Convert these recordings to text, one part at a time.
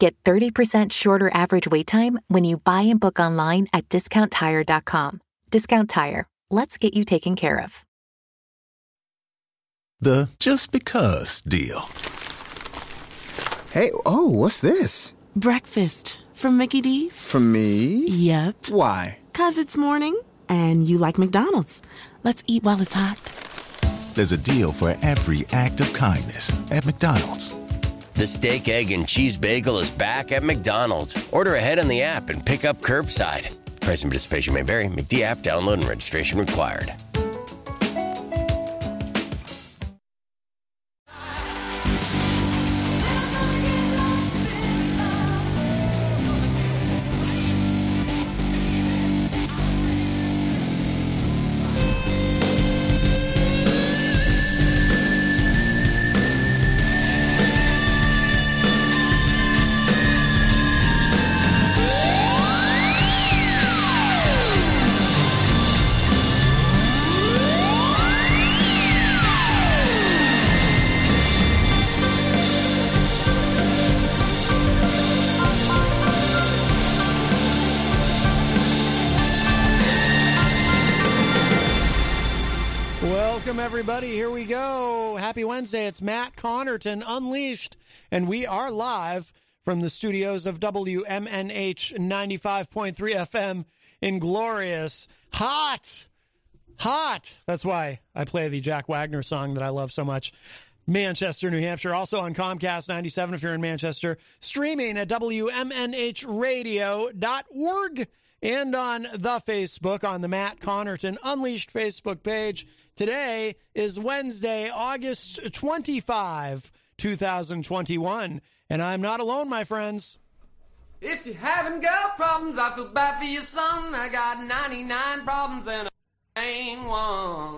Get 30% shorter average wait time when you buy and book online at discounttire.com. Discount Tire. Let's get you taken care of. The just because deal. Hey, oh, what's this? Breakfast from Mickey D's. From me? Yep. Why? Cause it's morning and you like McDonald's. Let's eat while it's hot. There's a deal for every act of kindness at McDonald's. The steak, egg, and cheese bagel is back at McDonald's. Order ahead on the app and pick up curbside. Price and participation may vary. McD app download and registration required. Happy Wednesday. It's Matt Connarton Unleashed, and we are live from the studios of WMNH 95.3 FM in glorious, hot, hot. That's why I play the Jack Wagner song that I love so much. Manchester, New Hampshire. Also on Comcast 97 if you're in Manchester. Streaming at WMNHradio.org and on the Facebook on the Matt Connarton Unleashed Facebook page. Today is Wednesday, August 25, 2021. And I'm not alone, my friends. If you're having girl problems, I feel bad for your son. I got 99 problems and a ain't one.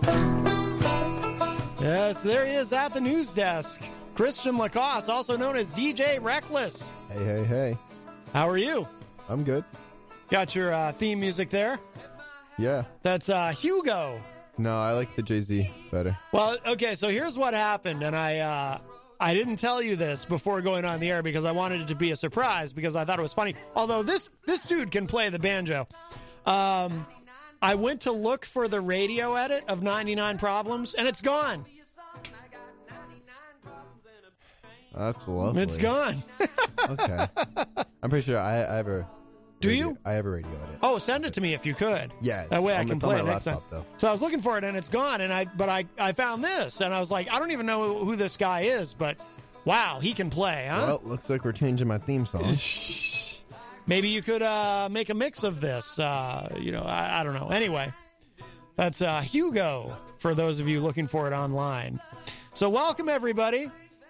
Yes, there he is at the news desk. Christian LaCoss, also known as DJ Reckless. Hey, hey, hey. How are you? I'm good. Got your uh, theme music there? Yeah. That's uh, Hugo. No, I like the Jay Z better. Well, okay, so here's what happened, and I uh, I didn't tell you this before going on the air because I wanted it to be a surprise because I thought it was funny. Although this this dude can play the banjo. Um, I went to look for the radio edit of 99 Problems, and it's gone. That's lovely. It's gone. okay. I'm pretty sure I, I have a. Do radio- you? I have a radio edit. Oh, send it to me if you could. Yeah, that way I can play it next laptop, time. though. So I was looking for it and it's gone. And I, but I, I found this and I was like, I don't even know who this guy is, but wow, he can play, huh? Well, looks like we're changing my theme song. Maybe you could uh, make a mix of this. Uh, you know, I, I don't know. Anyway, that's uh, Hugo for those of you looking for it online. So welcome everybody.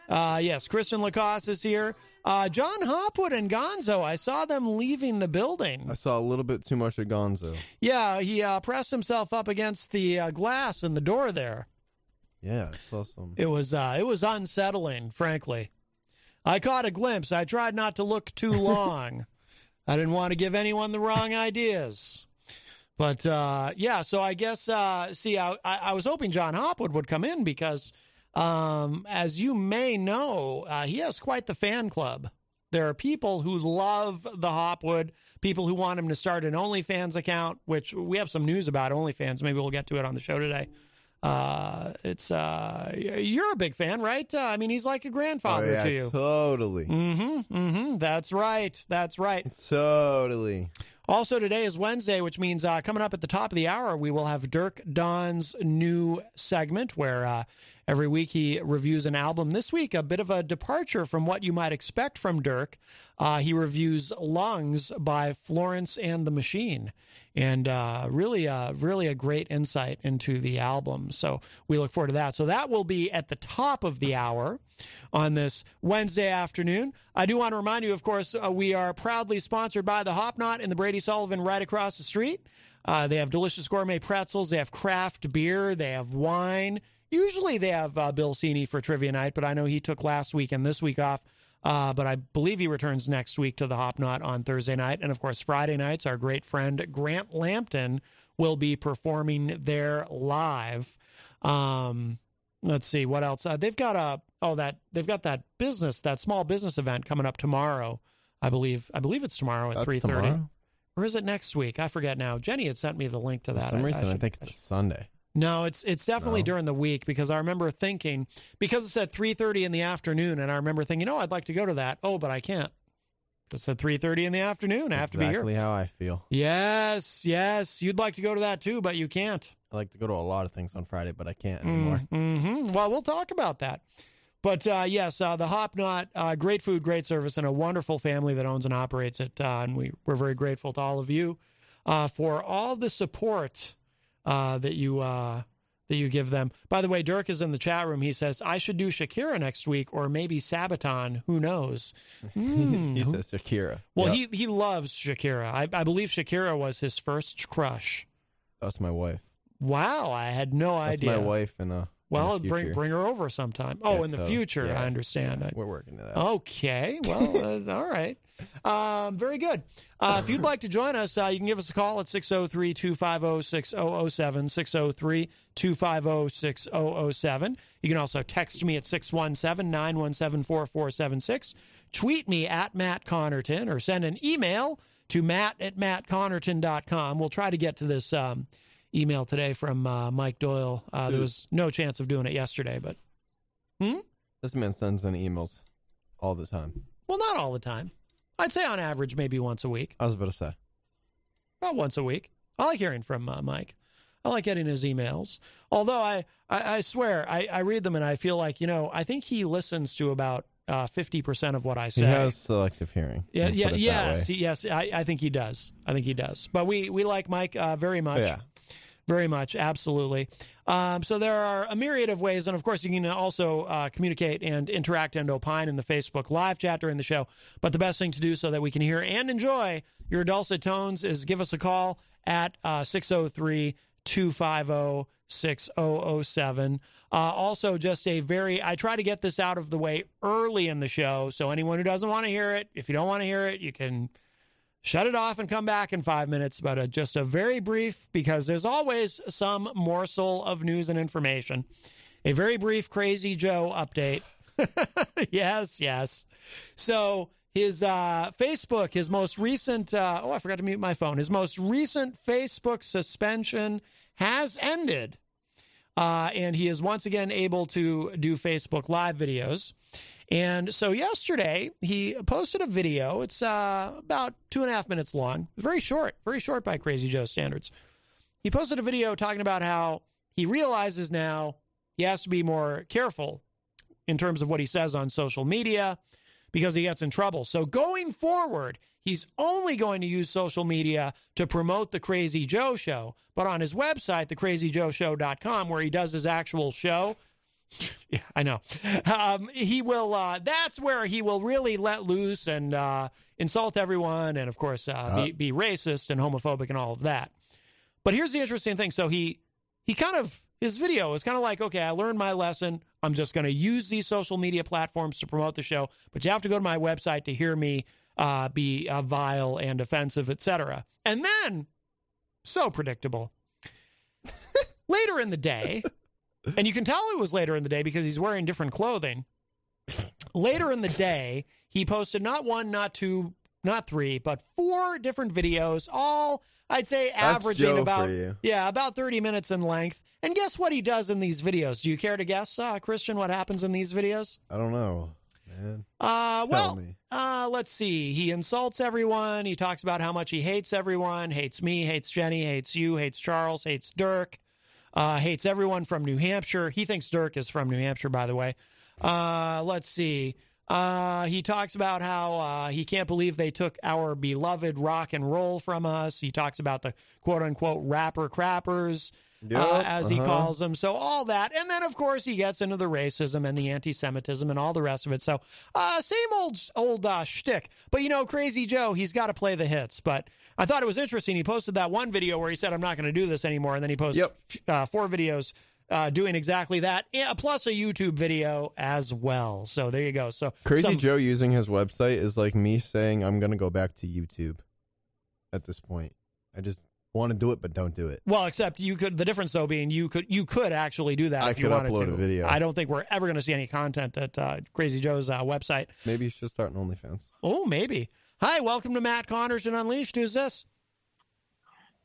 Uh, yes, Christian LaCoss is here. Uh, Jon Hopwood and Gonzo. I saw them leaving the building. I saw a little bit too much of Gonzo. Yeah, he uh, pressed himself up against the uh, glass in the door there. Yeah, I saw some. It was uh, it was unsettling, frankly. I caught a glimpse. I tried not to look too long. I didn't want to give anyone the wrong ideas. But uh, yeah, so I guess uh, see, I, I I was hoping Jon Hopwood would come in because, um, as you may know, uh, he has quite the fan club. There are people who love the Hopwood, people who want him to start an OnlyFans account, which we have some news about OnlyFans. Maybe we'll get to it on the show today. Uh, it's uh, you're a big fan, right? Uh, I mean, he's like a Oh, grandfather yeah, to you. totally. Mm-hmm. Mm-hmm. That's right. That's right. Totally. Also, today is Wednesday, which means uh, coming up at the top of the hour, we will have Dirk Don's new segment where uh, every week he reviews an album. This week, a bit of a departure from what you might expect from Dirk. Uh, he reviews Lungs by Florence and the Machine. And uh, really, uh, really a great insight into the album. So we look forward to that. So that will be at the top of the hour on this Wednesday afternoon. I do want to remind you, of course, uh, we are proudly sponsored by the Hop Knot in the Brady Sullivan right across the street. Uh, they have delicious gourmet pretzels. They have craft beer. They have wine. Usually they have uh, Bill Cini for trivia night, but I know he took last week and this week off. Uh, but I believe he returns next week to the Hop Knot on Thursday night. And of course, Friday nights, our great friend Grant Lampton will be performing there live. Um, let's see what else. Uh, they've got a oh that they've got that business that small business event coming up tomorrow. I believe I believe it's tomorrow at three thirty, or is it next week? I forget now. Jenny had sent me the link to For that. some I- reason, I, should- think I it's a Sunday. No, it's it's definitely No? during the week because I remember thinking because it said three thirty in the afternoon, and I remember thinking, oh, I'd like to go to that. Oh, but I can't. It said three thirty in the afternoon. I have to be exactly here. how I feel. Yes, yes, you'd like to go to that too, but you can't. I like to go to a lot of things on Friday, but I can't anymore. Mm-hmm. Well, we'll talk about that. But uh, yes, uh, the Hop Knot, uh, great food, great service, and a wonderful family that owns and operates it. Uh, and we, we're very grateful to all of you uh, for all the support uh, that you uh, that you give them. By the way, Dirk is in the chat room. He says I should do Shakira next week, or maybe Sabaton. Who knows? Hmm. he says Shakira. Well, Yep, he he loves Shakira. I, I believe Shakira was his first crush. that's my wife. Wow, I had no That's idea. my wife and a. Well, bring bring her over sometime. Oh, Yeah, in the so, future, yeah. I understand. I- We're working it that. Okay, well, uh, all right. Um, very good. Uh, if you'd like to join us, uh, you can give us a call at 603 250 6007. 603 250 6007. You can also text me at 617 917 4476. Tweet me at Matt Connarton or send an email to matt at mattconnarton.com. We'll try to get to this um, email today from uh, Mike Doyle. Uh, there was no chance of doing it yesterday, but This man sends in emails all the time. well, not all the time. I'd say on average, maybe once a week. I was about to say. about once a week. I like hearing from uh, Mike. I like getting his emails. Although I, I, I swear, I, I read them and I feel like, you know, I think he listens to about uh, 50% of what I say. He has selective hearing. yeah, yeah, put it that yes, yes. I, I think he does. I think he does. But we, we like Mike uh, very much. Yeah. Very much, absolutely. Um, so there are a myriad of ways, and of course, you can also uh, communicate and interact and opine in the Facebook live chat during the show. But the best thing to do so that we can hear and enjoy your dulcet tones is give us a call at uh, 603 250 6007. Uh, Also, just a very, I try to get this out of the way early in the show. So anyone who doesn't want to hear it, if you don't want to hear it, you can shut it off and come back in five minutes. But uh, just a very brief, because there's always some morsel of news and information. A very brief Crazy Joe update. yes, yes. So his uh, Facebook, his most recent, uh, oh, I forgot to mute my phone. His most recent Facebook suspension has ended. Uh, and he is once again able to do Facebook Live videos. And so yesterday he posted a video. It's uh, about two and a half minutes long, very short, very short by Crazy Joe standards. He posted a video talking about how he realizes now he has to be more careful in terms of what he says on social media because he gets in trouble. So going forward, he's only going to use social media to promote the Crazy Joe show. But on his website, thecrazyjoeshow.com, where he does his actual show, yeah, I know. Um, he will. Uh, that's where he will really let loose and uh, insult everyone, and of course, uh, be, be racist and homophobic and all of that. But here's the interesting thing. So he he kind of his video is kind of like, okay, I learned my lesson. I'm just going to use these social media platforms to promote the show, but you have to go to my website to hear me uh, be uh, vile and offensive, etc. And then, so predictable. later in the day, and you can tell it was later in the day because he's wearing different clothing. Later in the day, he posted not one, not two, not three, but four different videos, all I'd say averaging about yeah, about 30 minutes in length. And guess what he does in these videos? Do you care to guess, uh, Christian, what happens in these videos? I don't know, man. Uh, well, uh, let's see. He insults everyone. He talks about how much he hates everyone, hates me, hates Jenny, hates you, hates Charles, hates Dirk, uh, hates everyone from New Hampshire. He thinks Dirk is from New Hampshire, by the way. Uh, let's see. Uh, he talks about how uh, he can't believe they took our beloved rock and roll from us. He talks about the quote unquote rapper crappers, uh, as he uh-huh. calls them. So, all that. And then, of course, he gets into the racism and the anti Semitism and all the rest of it. So, uh, same old, old uh, shtick. But, you know, Crazy Joe, he's got to play the hits. But I thought it was interesting. He posted that one video where he said, I'm not going to do this anymore. And then he posts Yep. uh, four videos uh, doing exactly that, yeah, plus a YouTube video as well. So there you go. So Crazy some- Joe using his website is like me saying I'm gonna go back to YouTube. At this point, I just Want to do it, but don't do it. Well, except you could. The difference though being you could you could actually do that I if you could wanted upload to. a video. I don't think we're ever going to see any content at uh, Crazy Joe's uh, website. Maybe you should start an OnlyFans. Oh, maybe. Hi, welcome to Matt Connarton Unleashed. Who's this?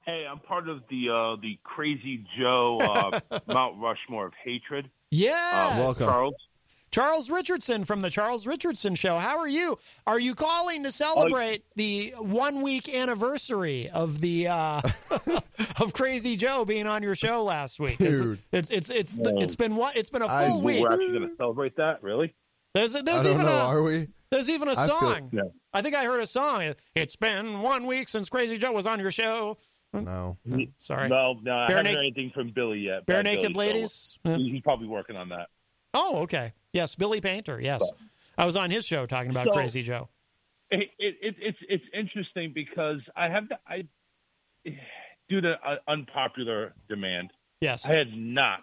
Hey, I'm part of the uh, the Crazy Joe uh, Mount Rushmore of hatred. Yeah, Uh, Welcome. Charles. Charles Richardson from the Charles Richardson Show. How are you? Are you calling to celebrate the one week anniversary of the uh, of Crazy Joe being on your show last week? It's- Dude. It's it's it's it's been what? It's been a I- full week. We're actually going to celebrate that, really? There's I there's don't even know. a Are we? there's even a I feel- song. Yeah. I think I heard a song. It's been one week since Crazy Joe was on your show. No. Sorry. No, no, I Bare haven't naked- heard anything from Billy yet. Bare naked Billy, ladies. Uh, He's probably working on that. Oh, okay. Yes, Billy Painter. Yes, I was on his show talking about So- Crazy Joe. It, it, it, it's it's interesting because I have to, I due to uh, unpopular demand, Yes. I had not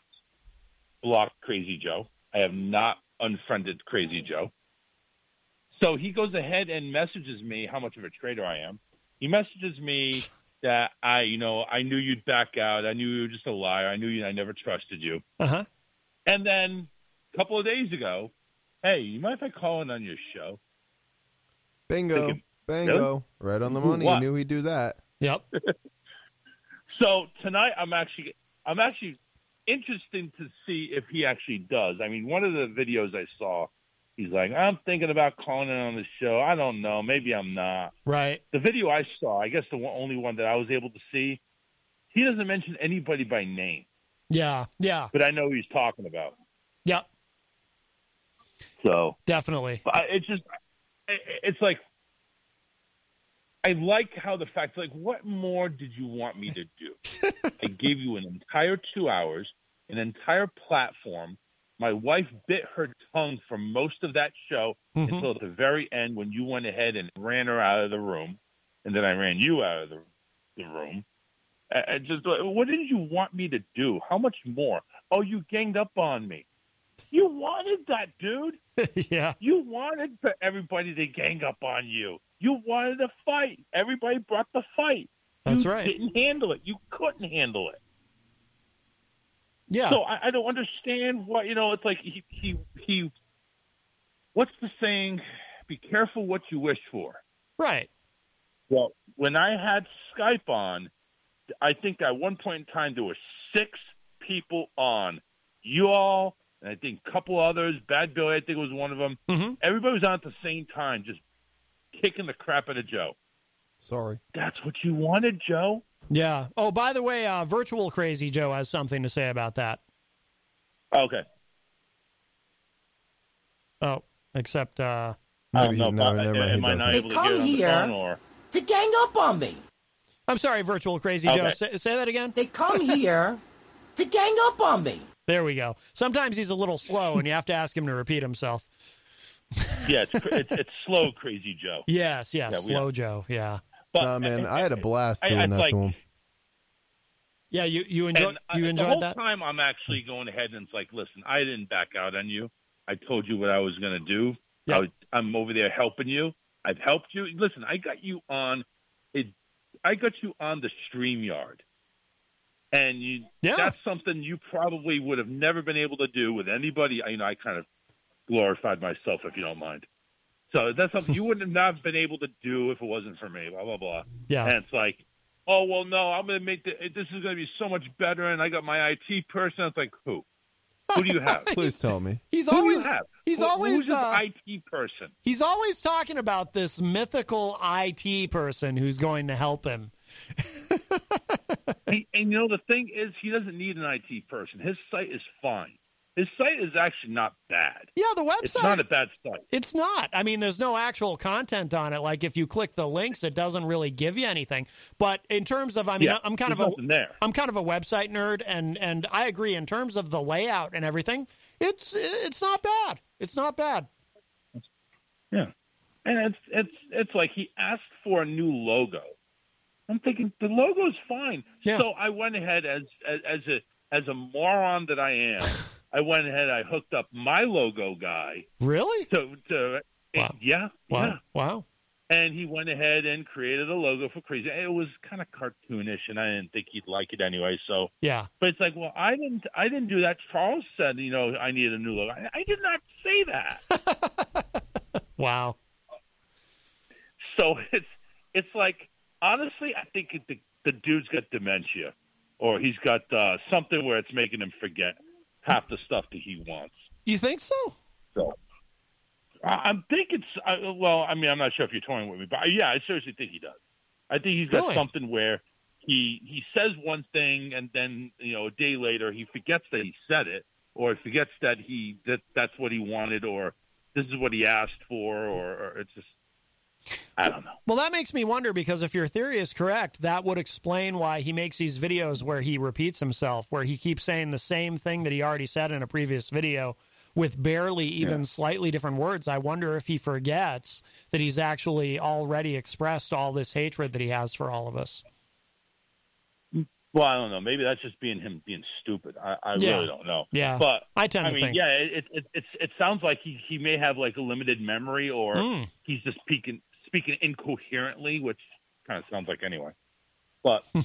blocked Crazy Joe. I have not unfriended Crazy Joe. So he goes ahead and messages me how much of a traitor I am. He messages me that I, you know, I knew you'd back out. I knew you were just a liar. I knew you. I never trusted you. Uh huh. And then a couple of days ago, hey, you mind if I call in on your show? Bingo. Thinking, Bingo. Right on the money. What? You knew he'd do that. Yep. So tonight, I'm actually, I'm actually interested to see if he actually does. I mean, one of the videos I saw, he's like, I'm thinking about calling in on the show. I don't know. Maybe I'm not. Right. The video I saw, I guess the one, only one that I was able to see, he doesn't mention anybody by name, Yeah. Yeah. but I know who he's talking about. Yep. So Definitely. It's just it's like, I like how the fact, like, what more did you want me to do? I gave you an entire two hours, an entire platform. My wife bit her tongue for most of that show Mhm. until at the very end when you went ahead and ran her out of the room, and then I ran you out of the, the room. I, I just, what did you want me to do? How much more? Oh, you ganged up on me. You wanted that, dude. yeah. You wanted for everybody to gang up on you. You wanted a fight. Everybody brought the fight. That's you right. Didn't handle it. You couldn't handle it. Yeah. So I, I don't understand what you know. It's like he he he. What's the saying? Be careful what you wish for. right. Well, when I had Skype on, I think at one point in time there were six people on. You all, and I think a couple others. Bad Billy, I think was one of them. hmm Everybody was on at the same time, just kicking the crap out of Joe. Sorry. That's what you wanted, Joe. Yeah. Oh, by the way, uh, virtual Crazy Joe has something to say about that. Okay. Oh, except uh, Maybe don't he never, I- never mind. He am I not doesn't. able to come it on here. the or? to gang up on me. I'm sorry, virtual Crazy Joe. Say, say that again. They come here to gang up on me. There we go. Sometimes he's a little slow, and you have to ask him to repeat himself. Yeah, it's, it's it's slow, crazy Joe. Yes. Yes. Yeah, we- slow Joe. Yeah. But Nah, man, I had a blast doing I that like- to him. Yeah. You you enjoy and I- you the enjoyed whole that? time. I'm actually going ahead and it's like, listen, I didn't back out on you. I told you what I was going to do. Yeah. I was, I'm over there helping you. I've helped you. Listen, I got you on it. I got you on the stream yard, and you. Yeah. That's something you probably would have never been able to do with anybody. You know, I kind of glorified myself, if you don't mind. So that's something you wouldn't have not been able to do if it wasn't for me. Blah blah blah. Yeah. And it's like, oh well, no, I'm going to make the, this is going to be so much better, and I got my IT person. It's like who? Who do you have? Please tell me. He's Who do you always have? he's Who- always who's this uh, IT person? he's always talking about this mythical IT person who's going to help him. He, and you know the thing is, he doesn't need an IT person. His site is fine. His site is actually not bad. Yeah, the website. It's not a bad site. It's not. I mean, there's no actual content on it. Like if you click the links, it doesn't really give you anything. But in terms of, I mean, Yeah, I'm kind of a, there. I'm kind of a website nerd, and and I agree in terms of the layout and everything. It's it's not bad. It's not bad. Yeah, and it's it's it's like he asked for a new logo. I'm thinking the logo's fine. Yeah. So I went ahead as as, as a as a moron that I am. I went ahead. I hooked up my logo guy Really? to to Wow. yeah Wow. yeah. Wow. And he went ahead and created a logo for Crazy. It was kind of cartoonish, and I didn't think he'd like it anyway. So, Yeah. but it's like, well, I didn't, I didn't do that. Charles said, you know, I needed a new logo. I, I did not say that. Wow. so it's, it's like, honestly, I think the the dude's got dementia, or he's got uh, something where it's making him forget half the stuff that he wants. You think so? So I, I think it's uh, well. I mean, I'm not sure if you're toying with me, but yeah, I seriously think he does. I think he's got Really? something where he he says one thing and then you know a day later he forgets that he said it, or he forgets that he that that's what he wanted, or this is what he asked for, or, or it's just I don't know. Well, that makes me wonder because if your theory is correct, that would explain why he makes these videos where he repeats himself, where he keeps saying the same thing that he already said in a previous video with barely even slightly different words. I wonder if he forgets that he's actually already expressed all this hatred that he has for all of us. Well, I don't know. Maybe that's just being him being stupid. I, I Yeah. really don't know. Yeah. but I tend I to mean, think. yeah, it, it it it sounds like he he may have like a limited memory, or Mm. he's just speaking speaking incoherently, which kind of sounds like anyway. But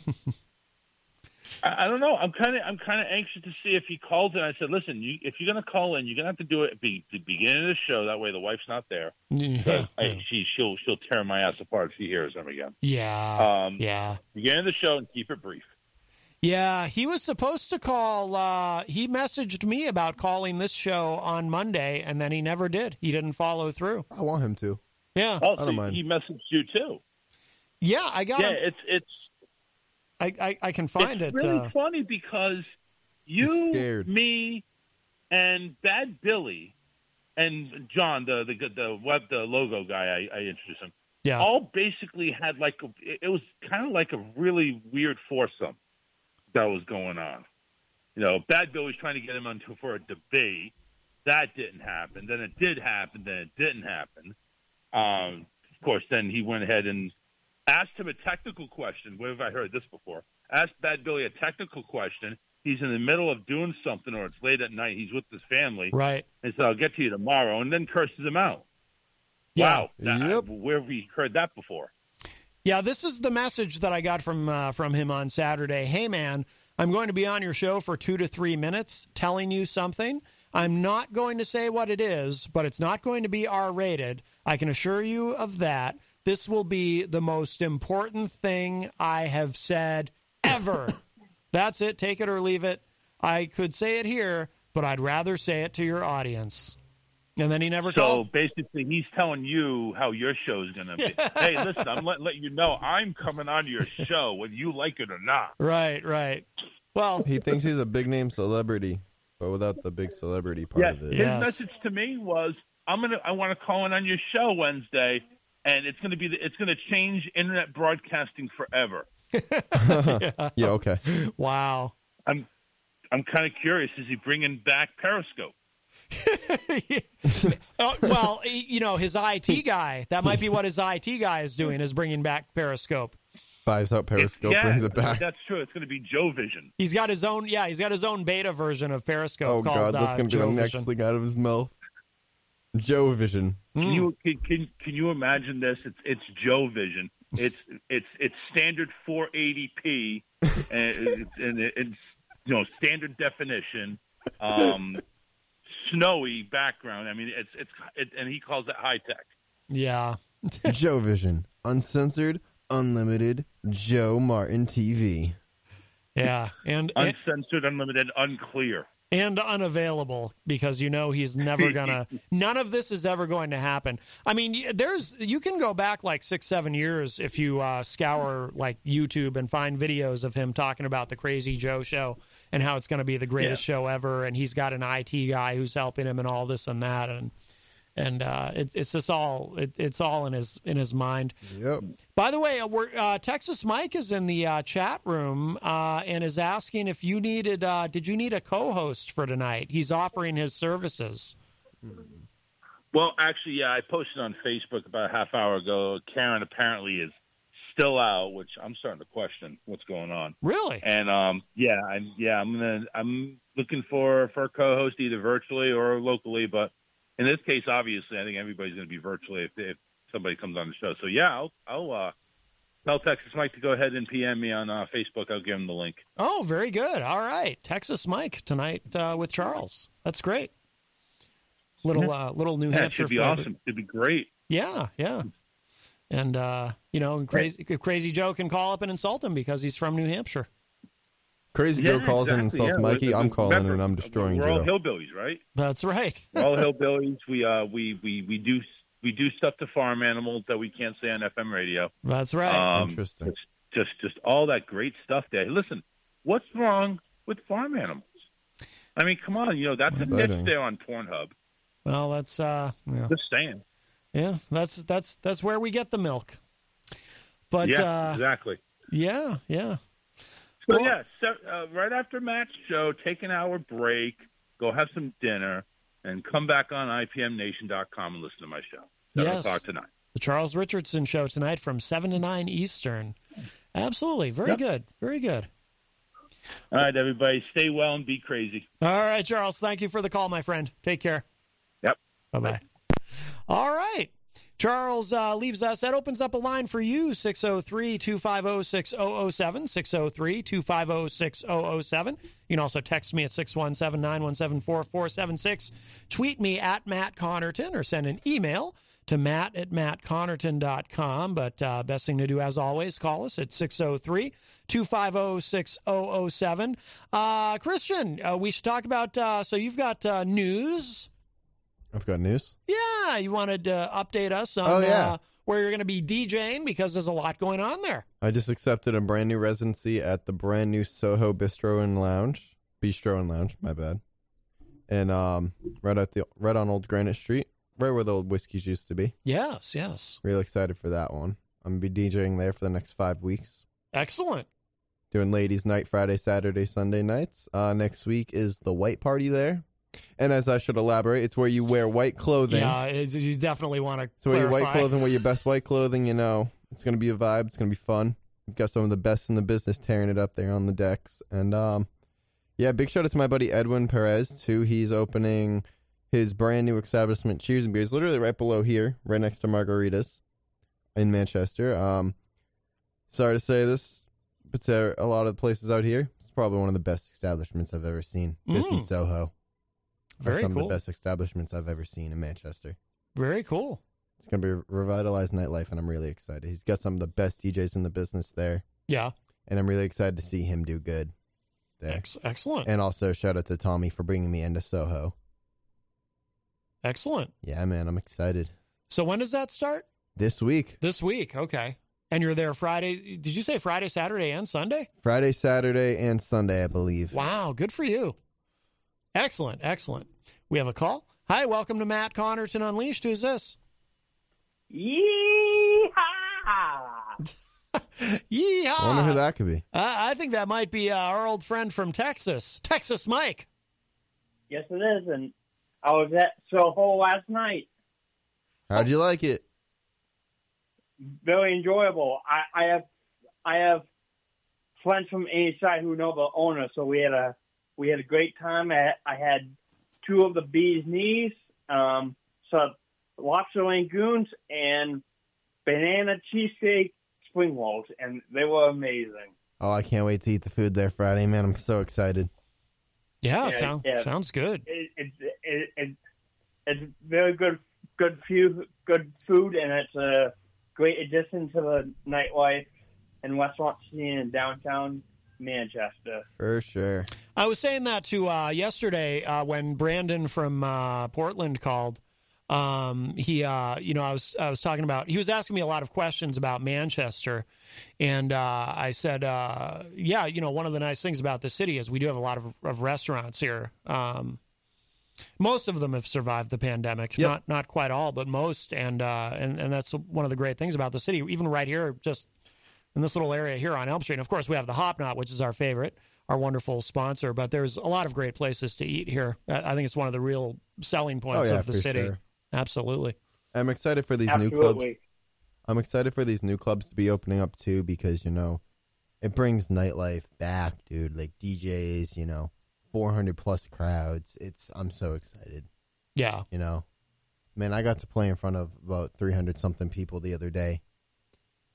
I, I don't know. I'm kind of I'm kind of anxious to see if he calls in. I said, listen, you, if you're going to call in, you're going to have to do it at the, the beginning of the show. That way, the wife's not there. Yeah. I, she she'll she'll tear my ass apart if she hears him again. Yeah. Um, yeah. Beginning of the show and keep it brief. Yeah, he was supposed to call. Uh, he messaged me about calling this show on Monday, and then he never did. He didn't follow through. I want him to. Yeah, Oh, I don't so mind. he messaged you too. yeah, I got Yeah, him. it's it's I, I, I can find it. it's it. really uh, funny because you, scared. me, and Bad Billy, and John, the the the web the logo guy, I, I introduced him. yeah, All basically had like a, it was kind of like a really weird foursome that was going on. You know, Bad Billy was trying to get him onto for a debate. That didn't happen. Then it did happen. Then it didn't happen. Um, of course, then he went ahead and asked him a technical question. Where have I heard this before? Asked Bad Billy a technical question. He's in the middle of doing something, or it's late at night. He's with his family, right. and said, "I'll get to you tomorrow," and then curses him out. Yeah. Wow, that- Yep. where have we heard that before? Yeah, this is the message that I got from uh, from him on Saturday. Hey, man, I'm going to be on your show for two to three minutes, telling you something. I'm not going to say what it is, but it's not going to be R rated. I can assure you of that. This will be the most important thing I have said ever. That's it. Take it or leave it. I could say it here, but I'd rather say it to your audience. And then he never So called. basically, he's telling you how your show is going to be. hey, listen, I'm letting let you know I'm coming on your show, whether you like it or not. Right, right. Well, He thinks he's a big name celebrity, but without the big celebrity part Yeah, of it. his Yes. message to me was, "I'm gonna, I want to call in on your show Wednesday, and it's gonna be, the, it's gonna change internet broadcasting forever." Yeah, okay. wow. I'm, I'm kind of curious. Is he bringing back Periscope? Oh, well, you know, his IT guy, that might be what his IT guy is doing, is bringing back Periscope. Buys out Periscope, yeah, brings it back. That's true. It's going to be Joe Vision. He's got his own, yeah, he's got his own beta version of Periscope Oh called god, that's uh, gonna be the next Vision. thing out of his mouth. Joe Vision. Hmm. Can you can, can can you imagine this? It's it's Joe Vision. It's it's it's standard 480p and it's, and it's you know standard definition, um, snowy background. I mean, it's it's it, and he calls it high tech. Yeah. Joe Vision. Uncensored, unlimited, Joe Martin TV. Yeah. And, and Uncensored, unlimited, unclear. and unavailable because you know he's never gonna none of this is ever going to happen i mean there's you can go back like six seven years if you uh, scour like youtube and find videos of him talking about the crazy joe show and how it's going to be the greatest show ever and he's got an it guy who's helping him and all this and that and and uh, it's it's just all it, it's all in his in his mind Yep. by the way, uh, we're, uh, Texas Mike is in the uh, chat room uh, and is asking if you needed. Uh, did you need a co-host for tonight? He's offering his services. Well, actually, yeah, I posted on Facebook about a half hour ago. Karen apparently is still out, which I'm starting to question what's going on. Really? And um, yeah, I'm yeah, I'm gonna I'm looking for for a co-host either virtually or locally. But in this case, obviously, I think everybody's gonna be virtually if, if somebody comes on the show. So yeah, I'll I'll uh, tell Texas Mike to go ahead and PM me on uh, Facebook. I'll give him the link. Oh, very good. All right, Texas Mike tonight uh, with Charles. That's great. Little uh, little New Yeah, Hampshire should be flavor. awesome. It'd be great. Yeah, yeah. And uh, you know, crazy crazy Joe can call up and insult him because he's from New Hampshire. Crazy Yeah, Joe calls in and exactly, insults yeah. Mikey. I'm calling remember, and I'm destroying We're all Joe. hillbillies, right? That's right. We're all hillbillies. We uh we we we do we do stuff to farm animals that we can't say on FM radio. That's right. Um, Interesting. Just, just just all that great stuff there. Listen, what's wrong with farm animals? I mean, come on, you know that's a niche there on Pornhub. Well, that's uh, yeah, Just saying. yeah. That's that's that's where we get the milk. But yeah, uh, exactly. yeah, yeah. So Well- yeah, so, uh, right after Matt's show, take an hour break, go have some dinner, and come back on IPMNation.com and listen to my show. Seven Yes. o'clock tonight. The Charles Richardson Show tonight from seven to nine Eastern. Absolutely, very Yep. good, very good. All right, everybody, stay well and be crazy. All right, Charles. Thank you for the call, my friend. Take care. Yep. Bye bye. All right. Charles uh, leaves us. That opens up a line for you 603 250 6007. 603 250 6007. You can also text me at 617 917 4476. Tweet me at Matt Connarton or send an email to matt at mattconnarton.com. But uh, best thing to do, as always, call us at 603 250 6007. Uh, Christian, uh, we should talk about. Uh, so you've got uh, news. I've got news. Yeah, you wanted to update us on Oh, yeah. uh, where you're going to be DJing because there's a lot going on there. I just accepted a brand new residency at the brand new Soho Bistro and Lounge, Bistro and Lounge. My bad. And um, right at the right on Old Granite Street, right where the old whiskeys used to be. Yes, yes. Real excited for that one. I'm gonna be DJing there for the next five weeks. Excellent. Doing ladies' night Friday, Saturday, Sunday nights. Uh, next week is the white party there, and as I should elaborate, it's where you wear white clothing. Yeah, it's- you definitely want to So wear your white clothing, wear your best white clothing. You know, it's gonna be a vibe. It's gonna be fun. We've got some of the best in the business tearing it up there on the decks, and um, yeah, big shout out to my buddy Edwin Perez too. He's opening his brand new establishment, Cheers and Beers, literally right below here, right next to Margaritas in Manchester. Um, sorry to say this, but to a lot of the places out here, it's probably one of the best establishments I've ever seen. This Mm. Soho are Very some cool. of the best establishments I've ever seen in Manchester. Very cool. It's gonna be a revitalized nightlife, and I'm really excited. He's got some of the best DJs in the business there, Yeah, and I'm really excited to see him do good there. Ex- excellent. And also shout out to Tommy for bringing me into Soho. excellent. Yeah, man, I'm excited. So when does that start? This week, This week. Okay. And you're there Friday. Did you say Friday, Saturday, and Sunday? Friday, Saturday, and Sunday, I believe. Wow, good for you. Excellent, excellent. We have a call. Hi, welcome to Matt Connarton Unleashed. Who's this? Yeehaw! Yeehaw! I wonder who that could be. Uh, I think that might be uh, our old friend from Texas, Texas Mike. Yes, it is. And I was at Soho last night. How'd you like it? Very enjoyable. I, I have I have friends from inside who know the owner, so we had a we had a great time. I, I had two of the bee's knees, um, some lobster rangoons, and banana cheesecake spring rolls, and they were amazing. Oh, I can't wait to eat the food there Friday, man. I'm so excited. Yeah, Yeah, sound, yeah. sounds good. It, it, it, it, it's very good good few good food, and it's a great addition to the nightlife and restaurant scene in downtown Manchester. For sure. I was saying that to uh, yesterday uh, when Brandon from uh, Portland called. Um, he, uh, you know, I was I was talking about. He was asking me a lot of questions about Manchester, and uh, I said, uh, yeah, you know, one of the nice things about the city is we do have a lot of, of restaurants here. Um, most of them have survived the pandemic. Yep. Not not quite all, but most, and uh, and and that's one of the great things about the city. Even right here, just in this little area here on Elm Street. And of course, we have the Hop Knot, which is our favorite, our wonderful sponsor. But there's a lot of great places to eat here. I I think it's one of the real selling oh, points oh, yeah, of the city. sure. Absolutely. I'm excited for these new clubs. I'm excited for these new clubs to be opening up too because you know it brings nightlife back, dude. Like DJs, you know, 400 plus crowds. It's I'm so excited. Yeah. You know, man, I got to play in front of about 300 something people the other day.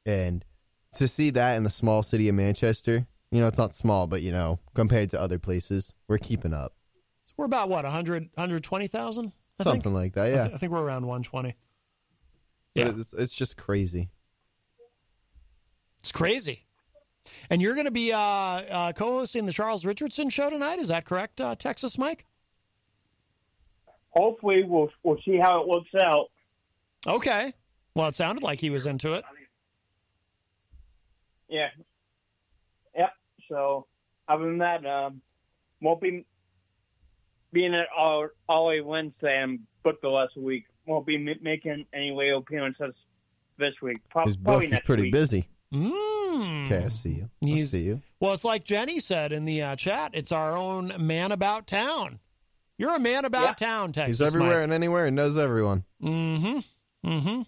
And to see that in the small city of Manchester, you know, it's not small, but, you know, compared to other places, we're keeping up. So we're about what 100 120,000? Something think? like that, I, yeah. I think we're around 120. Yeah. It's, it's just crazy. It's crazy. And you're going to be uh, uh, co-hosting the Charles Richardson show tonight. Is that correct, uh, Texas Mike? Hopefully, we'll we'll see how it works out. Okay. Well, it sounded like he was into it. Yeah. Yep. So, other than that, um, won't be being at all all day Wednesday. I'm booked the last week. Won't be m- making any radio appearances this week. Pro- His probably book is next pretty week. busy. Mm. Okay, I see you. I He's- see you. Well, it's like Jenny said in the uh, chat. It's our own man about town. You're a man about town, Texas. He's everywhere and anywhere and knows everyone. Mm-hmm. Mm-hmm.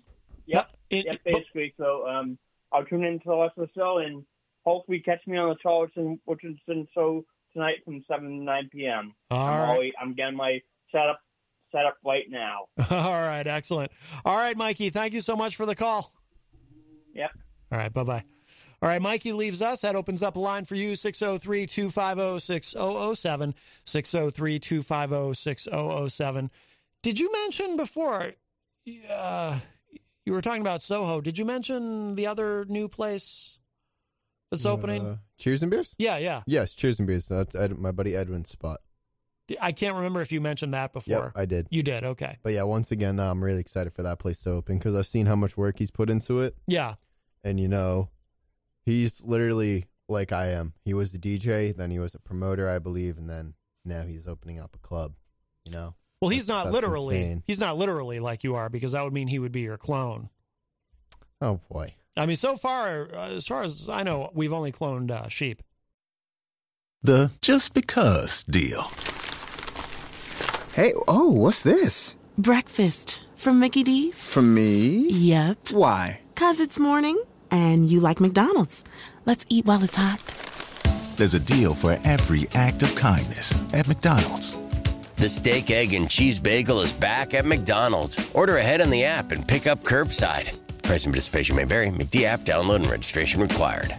Yep. It- yep. it- Basically, so um, I'll tune into the rest of the show and hopefully catch me on the Charleston Richardson show tonight from seven to nine p.m. All I'm, right. already, I'm getting my setup set up right now. All right, excellent. All right, Mikey, thank you so much for the call. Yep. All right, bye bye. All right, Mikey leaves us. That opens up a line for you 603 250 6007. 603 250 6007. Did you mention before uh, you were talking about Soho? Did you mention the other new place that's opening? Uh, Cheers and beers. Yeah, yeah. Yes, Cheers and beers. That's Ed, my buddy Edwin's spot. I can't remember if you mentioned that before. Yep, I did. You did, okay. But yeah, once again, I'm really excited for that place to open because I've seen how much work he's put into it. Yeah. And you know, he's literally like I am. He was the DJ, then he was a promoter, I believe, and then now he's opening up a club. You know. Well, he's That's- not that's literally insane. he's not literally like you are because that would mean he would be your clone. Oh boy. I mean, so far, uh, as far as I know, we've only cloned uh, sheep. The just because deal. Hey, oh, what's this? Breakfast from Mickey D's. From me? Yep. Why? Cause it's morning and you like McDonald's. Let's eat while it's hot. There's a deal for every act of kindness at McDonald's. The steak, egg, and cheese bagel is back at McDonald's. Order ahead on the app and pick up curbside. Price and participation may vary. McD app download and registration required.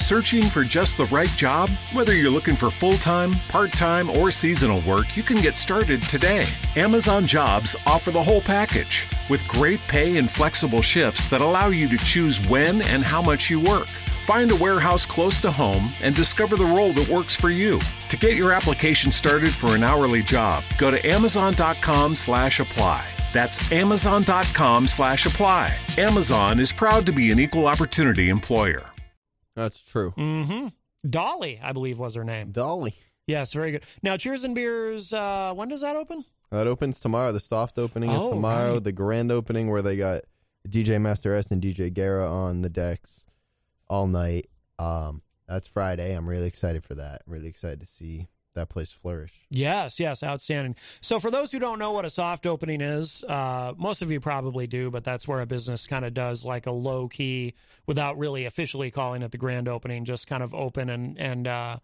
Searching for just the right job? Whether you're looking for full time, part time, or seasonal work, you can get started today. Amazon Jobs offer the whole package with great pay and flexible shifts that allow you to choose when and how much you work. Find a warehouse close to home and discover the role that works for you. To get your application started for an hourly job, go to amazon.com slash apply. That's amazon.com slash apply. Amazon is proud to be an equal opportunity employer. That's true. Mm-hmm. Dolly, I believe, was her name. Dolly. Yes, very good. Now, Cheers and Beers. Uh, when does that open? That opens tomorrow. The soft opening Oh, is tomorrow. right. The grand opening where they got DJ Master S and DJ Guerra on the decks all night. Um, that's Friday. I'm really excited for that. I'm really excited to see that place flourish. Yes, yes, outstanding. So, for those who don't know what a soft opening is, uh, most of you probably do, but that's where a business kind of does like a low key, without really officially calling it the grand opening, just kind of open and and uh,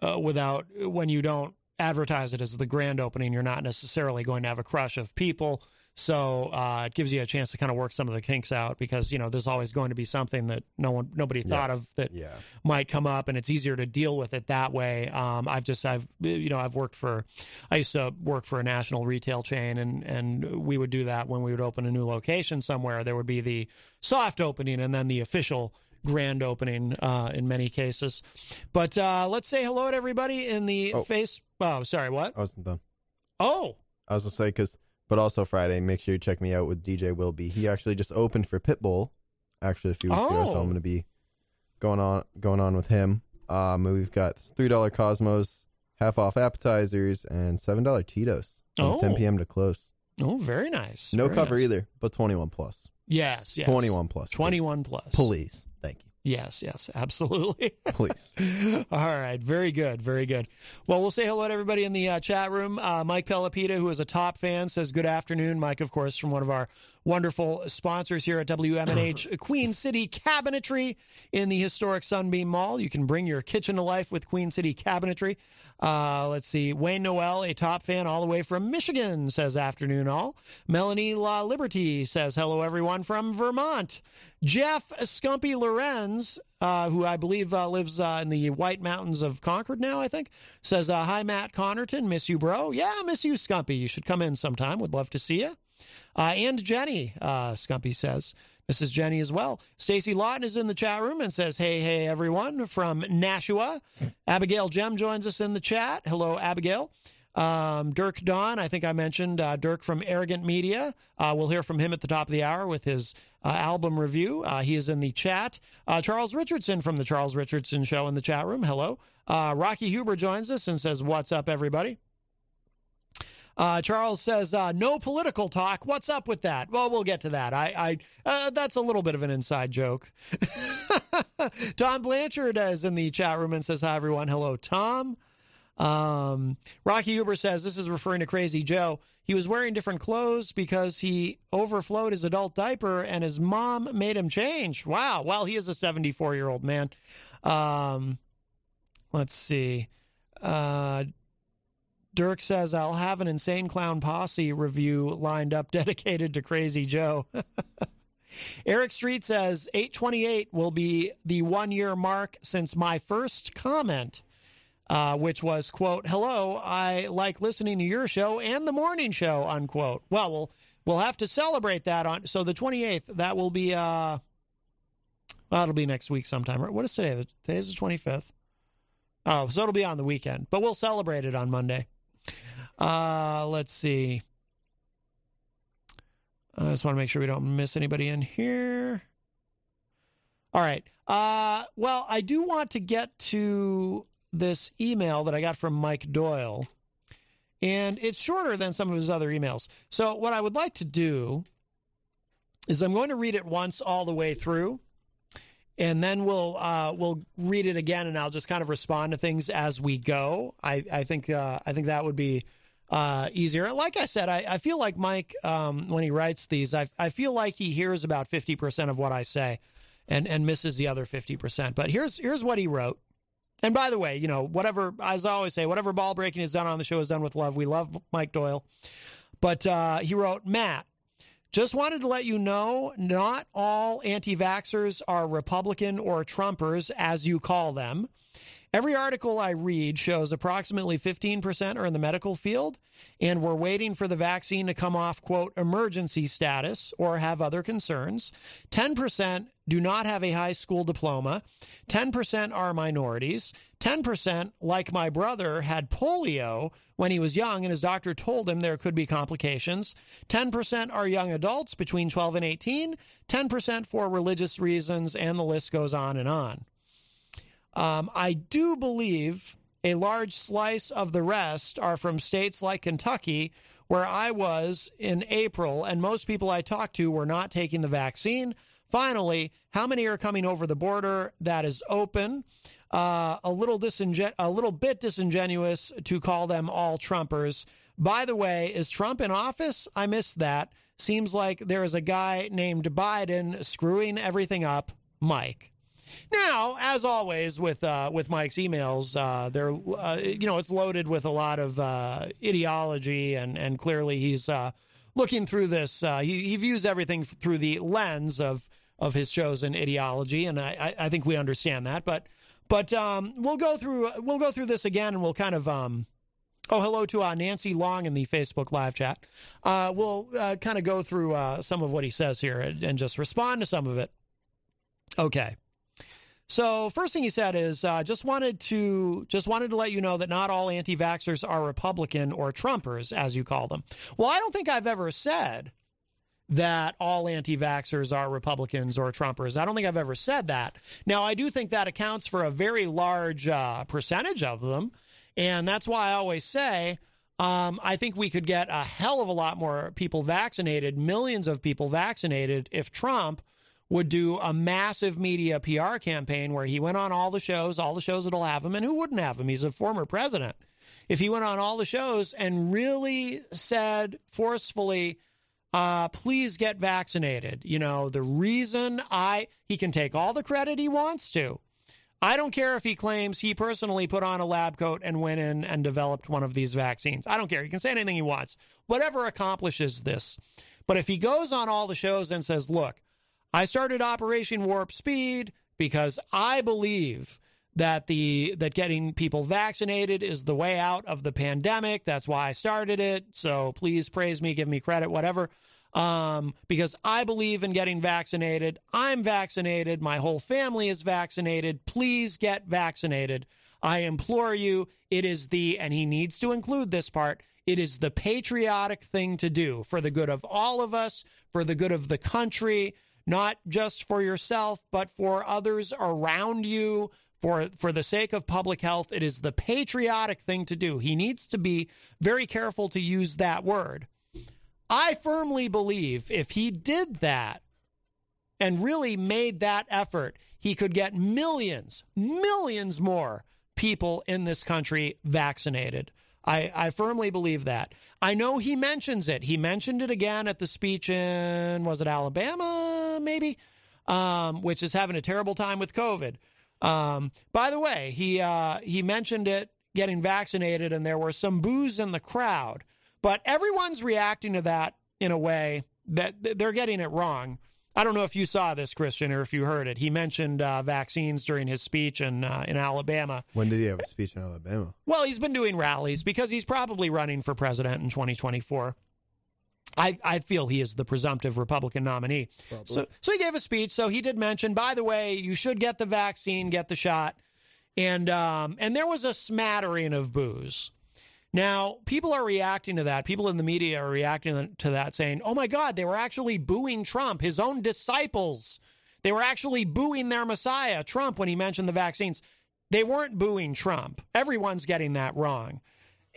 uh, without when you don't advertise it as the grand opening, you're not necessarily going to have a crush of people. So uh, it gives you a chance to kind of work some of the kinks out because you know there's always going to be something that no one nobody Yeah. thought of that Yeah. might come up and it's easier to deal with it that way. Um, I've just, I've, you know, I've worked for, I used to work for a national retail chain and, and we would do that when we would open a new location somewhere. There would be the soft opening and then the official grand opening uh, in many cases. But uh, let's say hello to everybody in the Oh. face. Oh, sorry, what? I wasn't done. Oh, I was gonna say because, but also Friday. Make sure you check me out with DJ Will Be. He actually just opened for Pitbull, actually a few weeks ago. So Oh. I'm gonna be going on going on with him. Um, we've got three dollar Cosmos, half off appetizers, and seven dollar Tito's from Oh. 10 p.m. to close. oh, very nice. No Very cover nice. either, but 21 plus. Yes, yes. 21 plus. 21 plus. Please, thank you. Yes, yes, absolutely. Please. All right, very good, very good. Well, we'll say hello to everybody in the uh, chat room. Uh, Mike Pelopita, who is a top fan, says good afternoon. Mike, of course, from one of our wonderful sponsors here at WMNH Queen City Cabinetry in the historic Sunbeam Mall. You can bring your kitchen to life with Queen City Cabinetry. Uh, let's see. Wayne Noel, a top fan all the way from Michigan, says afternoon all. Melanie La Liberty says hello, everyone from Vermont. Jeff Scumpy Lorenz, uh, who I believe uh, lives uh, in the White Mountains of Concord now, I think, says, uh, Hi, Matt Connarton. Miss you, bro. Yeah, miss you, Scumpy. You should come in sometime. Would love to see you. Uh, and Jenny, uh, Scumpy says. Mrs. Jenny as well. Stacy Lawton is in the chat room and says, Hey, hey, everyone from Nashua. Abigail Jem joins us in the chat. Hello, Abigail. Um, Dirk Don, I think I mentioned uh, Dirk from Arrogant Media. Uh, we'll hear from him at the top of the hour with his uh, album review. Uh, he is in the chat. Uh, Charles Richardson from the Charles Richardson Show in the chat room. Hello. Uh, Rocky Huber joins us and says, What's up, everybody? Uh, Charles says, uh, no political talk. What's up with that? Well, we'll get to that. I, I uh, that's a little bit of an inside joke. Tom Blanchard is in the chat room and says, hi, everyone. Hello, Tom. Um, Rocky Uber says, this is referring to Crazy Joe. He was wearing different clothes because he overflowed his adult diaper and his mom made him change. Wow. Well, he is a 74 year old man. Um, let's see. Uh, Dirk says, I'll have an Insane Clown Posse review lined up dedicated to Crazy Joe. Eric Street says, 828 will be the one year mark since my first comment, uh, which was, quote, hello, I like listening to your show and the morning show, unquote. Well, we'll, we'll have to celebrate that on, so the 28th, that will be, uh, well, it'll be next week sometime. What is today? Today's the 25th. Oh, so it'll be on the weekend, but we'll celebrate it on Monday. Uh, let's see. I just want to make sure we don't miss anybody in here. All right. Uh, well, I do want to get to this email that I got from Mike Doyle, and it's shorter than some of his other emails. So, what I would like to do is I'm going to read it once all the way through, and then we'll uh, we'll read it again, and I'll just kind of respond to things as we go. I I think uh, I think that would be uh, easier. Like I said, I, I feel like Mike, um, when he writes these, I, I feel like he hears about 50% of what I say and, and misses the other 50%. But here's, here's what he wrote. And by the way, you know, whatever, as I always say, whatever ball breaking is done on the show is done with love. We love Mike Doyle. But uh, he wrote, Matt, just wanted to let you know not all anti vaxxers are Republican or Trumpers, as you call them. Every article I read shows approximately 15% are in the medical field, and we're waiting for the vaccine to come off, quote, emergency status or have other concerns. 10% do not have a high school diploma. 10% are minorities. 10%, like my brother, had polio when he was young and his doctor told him there could be complications. 10% are young adults between 12 and 18. 10% for religious reasons, and the list goes on and on. Um, I do believe a large slice of the rest are from states like Kentucky, where I was in April, and most people I talked to were not taking the vaccine. Finally, how many are coming over the border? That is open. Uh, a little disingen- a little bit disingenuous to call them all Trumpers. By the way, is Trump in office? I missed that. Seems like there is a guy named Biden screwing everything up. Mike. Now, as always with uh, with Mike's emails, uh, they're uh, you know it's loaded with a lot of uh, ideology, and and clearly he's uh, looking through this. Uh, he, he views everything through the lens of of his chosen ideology, and I, I think we understand that. But but um, we'll go through we'll go through this again, and we'll kind of. Um, Oh, hello to uh, Nancy Long in the Facebook live chat. Uh, we'll uh, kind of go through some of what he says here and, and, just respond to some of it. Okay. So first thing he said is uh, just wanted to just wanted to let you know that not all anti-vaxxers are Republican or Trumpers, as you call them. Well, I don't think I've ever said that all anti-vaxxers are Republicans or Trumpers. I don't think I've ever said that. Now, I do think that accounts for a very large uh, percentage of them, and that's why I always say. Um, I think we could get a hell of a lot more people vaccinated, millions of people vaccinated, if Trump would do a massive media PR campaign where he went on all the shows, all the shows that'll have him, and who wouldn't have him? He's a former president. If he went on all the shows and really said forcefully, uh, please get vaccinated. You know, the reason I, he can take all the credit he wants to. I don't care if he claims he personally put on a lab coat and went in and developed one of these vaccines. I don't care. He can say anything he wants, whatever accomplishes this. But if he goes on all the shows and says, look, I started Operation Warp Speed because I believe that the that getting people vaccinated is the way out of the pandemic. That's why I started it. So please praise me, give me credit, whatever. Um, because I believe in getting vaccinated. I'm vaccinated. My whole family is vaccinated. Please get vaccinated. I implore you. It is the, and he needs to include this part, it is the patriotic thing to do for the good of all of us, for the good of the country, not just for yourself, but for others around you, for for the sake of public health it is the patriotic thing to do. He needs to be very careful to use that word. I firmly believe if he did that and really made that effort he could get millions millions more people in this country vaccinated I, I firmly believe that. I know he mentions it. He mentioned it again at the speech in, was it Alabama, maybe? Um, which is having a terrible time with COVID. Um, by the way, he uh, he mentioned it getting vaccinated, and there were some boos in the crowd, but everyone's reacting to that in a way that they're getting it wrong. I don't know if you saw this, Christian, or if you heard it. He mentioned uh, vaccines during his speech in uh, in Alabama. When did he have a speech in Alabama? Well, he's been doing rallies because he's probably running for president in 2024. I, I feel he is the presumptive Republican nominee. Probably. So, so he gave a speech. So he did mention, by the way, you should get the vaccine, get the shot, and um, and there was a smattering of boos. Now, people are reacting to that. People in the media are reacting to that, saying, "Oh my God, they were actually booing Trump, his own disciples. They were actually booing their Messiah, Trump, when he mentioned the vaccines. They weren't booing Trump. Everyone's getting that wrong."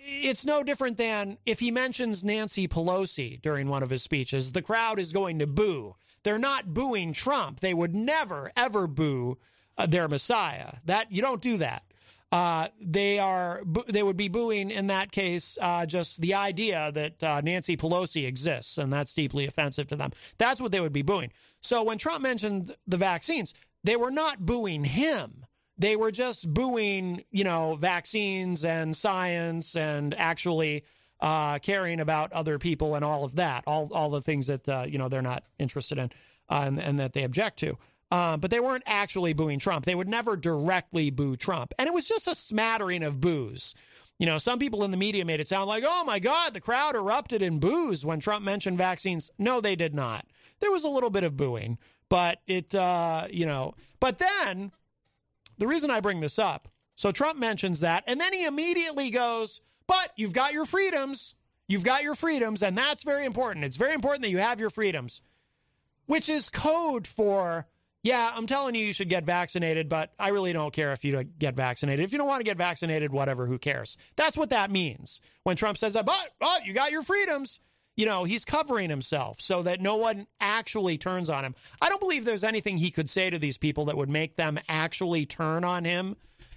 it's no different than if he mentions Nancy Pelosi during one of his speeches, the crowd is going to boo. They're not booing Trump. They would never, ever boo uh, their Messiah. That you don't do that. Uh, they are they would be booing in that case uh, just the idea that uh, Nancy Pelosi exists, and that's deeply offensive to them. That's what they would be booing. So when Trump mentioned the vaccines, they were not booing him they were just booing, you know, vaccines and science and actually uh, caring about other people and all of that, all all the things that uh, you know they're not interested in uh, and, and, that they object to. Um, but they weren't actually booing Trump. They would never directly boo Trump, and it was just a smattering of boos. You know, some people in the media made it sound like, "Oh my God, the crowd erupted in boos when Trump mentioned vaccines." No, they did not. There was a little bit of booing, but it, uh, you know, but then the reason I bring this up, so Trump mentions that, and then he immediately goes, but you've got your freedoms. You've got your freedoms, and that's very important. It's very important that you have your freedoms, which is code for, yeah, I'm telling you, you should get vaccinated, but I really don't care if you get vaccinated. If you don't want to get vaccinated, whatever, who cares? That's what that means. When Trump says that, but, but you got your freedoms you know, he's covering himself so that no one actually turns on him. I don't believe there's anything he could say to these people that would make them actually turn on him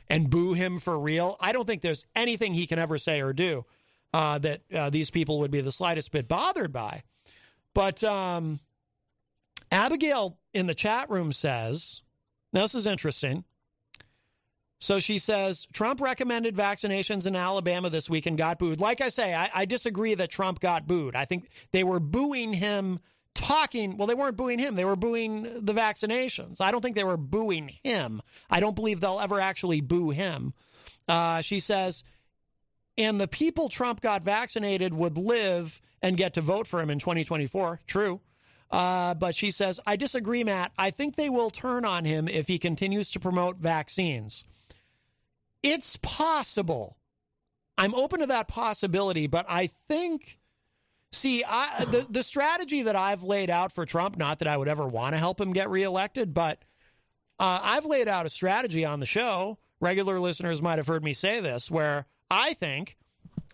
and boo him for real. I don't think there's anything he can ever say or do uh, that uh, these people would be the slightest bit bothered by. But um, Abigail in the chat room says, now this is interesting. So she says Trump recommended vaccinations in Alabama this week and got booed. Like I say, I, I, disagree that Trump got booed. I think they were booing him talking. Well, they weren't booing him, they were booing the vaccinations. I don't think they were booing him. I don't believe they'll ever actually boo him. Uh, she says, and the people Trump got vaccinated would live and get to vote for him in 2024. True. Uh, but she says, I disagree, Matt. I think they will turn on him if he continues to promote vaccines. It's possible. I'm open to that possibility, but I think see I, the the strategy that I've laid out for Trump, not that I would ever want to help him get reelected, but uh, I've laid out a strategy on the show. Regular listeners might have heard me say this, where I think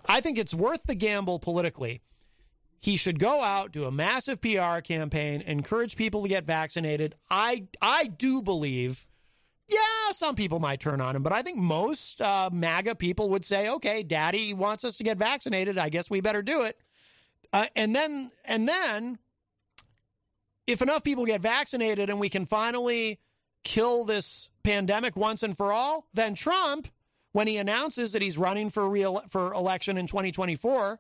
I think it's worth the gamble politically. He should go out, do a massive PR campaign, encourage people to get vaccinated. I I do believe, yeah, some people might turn on him, but I think most uh, MAGA people would say, okay, Daddy wants us to get vaccinated. I guess we better do it. Uh, and then and then, if enough people get vaccinated and we can finally kill this pandemic once and for all, then Trump, when he announces that he's running for real for election in 2024,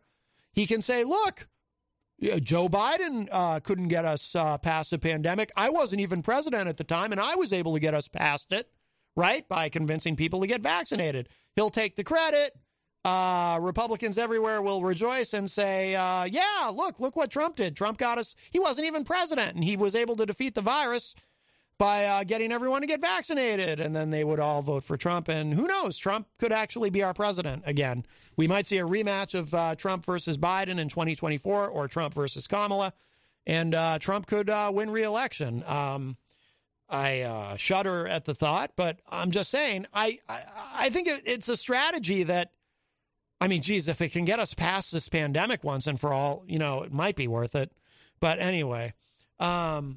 he can say, "Look, Joe Biden uh, couldn't get us uh, past the pandemic. I wasn't even president at the time, and I was able to get us past it, right? By convincing people to get vaccinated. He'll take the credit. Uh, Republicans everywhere will rejoice and say, uh, yeah, look, look what Trump did. Trump got us, he wasn't even president, and he was able to defeat the virus by uh, getting everyone to get vaccinated. And then they would all vote for Trump. And who knows? Trump could actually be our president again. We might see a rematch of uh, Trump versus Biden in 2024 or Trump versus Kamala. And uh, Trump could uh, win reelection. Um, I uh, shudder at the thought, but I'm just saying, I, I, I think it, it's a strategy that, I mean, geez, if it can get us past this pandemic once and for all, you know, it might be worth it. But anyway, um,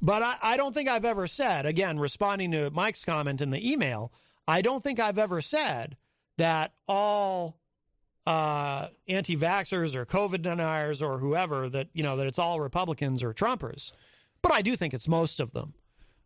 but I, I don't think I've ever said, again, responding to Mike's comment in the email, I don't think I've ever said that all uh, anti vaxxers or COVID deniers or whoever, that, you know, that it's all Republicans or Trumpers. But I do think it's most of them.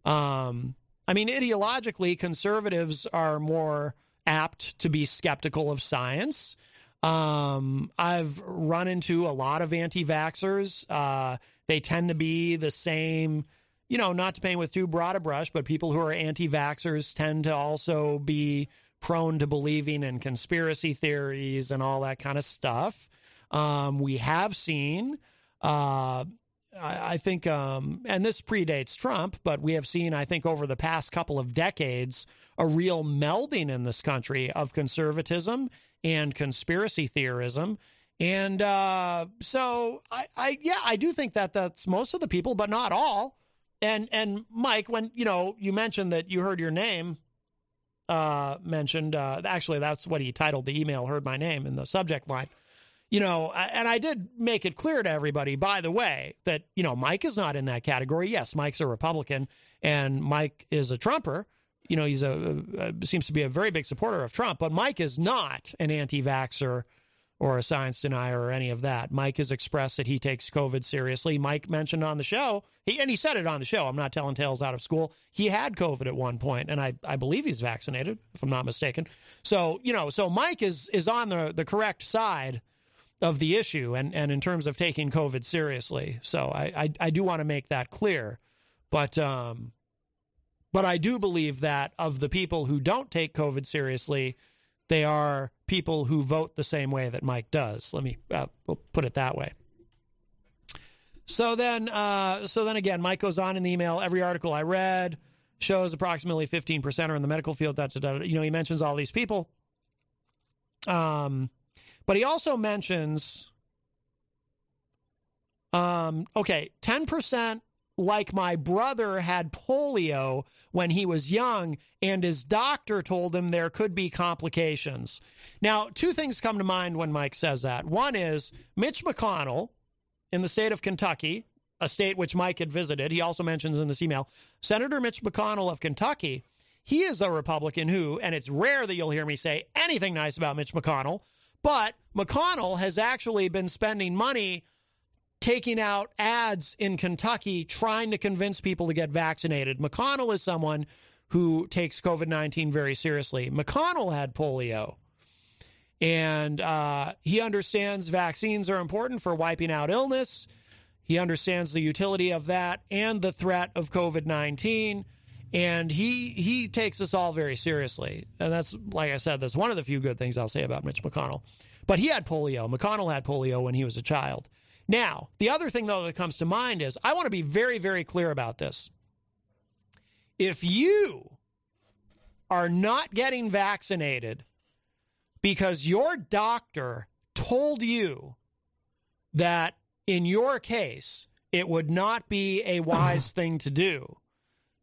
Um, I mean, ideologically, conservatives are more apt to be skeptical of science. Um, I've run into a lot of anti vaxxers. Uh, they tend to be the same you know, not to paint with too broad a brush, but people who are anti vaxxers tend to also be prone to believing in conspiracy theories and all that kind of stuff. Um, we have seen, uh, I, I, think, um, and this predates Trump, but we have seen, I think, over the past couple of decades, a real melding in this country of conservatism and conspiracy theorism. And uh, so, I, I, yeah, I do think that that's most of the people, but not all. And and Mike, when you know you mentioned that you heard your name uh, mentioned, uh, actually that's what he titled the email. Heard my name in the subject line. You know, and I did make it clear to everybody, by the way, that you know Mike is not in that category. Yes, Mike's a Republican, and Mike is a Trumper. You know, he's a, a seems to be a very big supporter of Trump, but Mike is not an anti-vaxer or a science denier or any of that. Mike has expressed that he takes COVID seriously. Mike mentioned on the show, he, and he said it on the show. I'm not telling tales out of school. He had COVID at one point, and I, I believe he's vaccinated, if I'm not mistaken. So, you know, so Mike is is on the, the correct side of the issue and, and in terms of taking COVID seriously. So I, I, I do want to make that clear. But um but I do believe that of the people who don't take COVID seriously, they are people who vote the same way that Mike does. Let me uh, we'll put it that way. So then, uh, so then again, Mike goes on in the email. Every article I read shows approximately 15% are in the medical field. Da, da, da, you know, he mentions all these people. Um, but he also mentions, um, okay, 10% like my brother had polio when he was young, and his doctor told him there could be complications. Now, two things come to mind when Mike says that. One is Mitch McConnell in the state of Kentucky, a state which Mike had visited. He also mentions in this email Senator Mitch McConnell of Kentucky. He is a Republican who, and it's rare that you'll hear me say anything nice about Mitch McConnell, but McConnell has actually been spending money taking out ads in Kentucky trying to convince people to get vaccinated. McConnell is someone who takes COVID 19 very seriously. McConnell had polio. And uh, he understands vaccines are important for wiping out illness. He understands the utility of that and the threat of COVID 19. And he he takes us all very seriously. And that's, like I said, that's one of the few good things I'll say about Mitch McConnell. But he had polio. McConnell had polio when he was a child. Now, the other thing, though, that comes to mind is I want to be very, very clear about this. If you are not getting vaccinated because your doctor told you that in your case, it would not be a wise thing to do.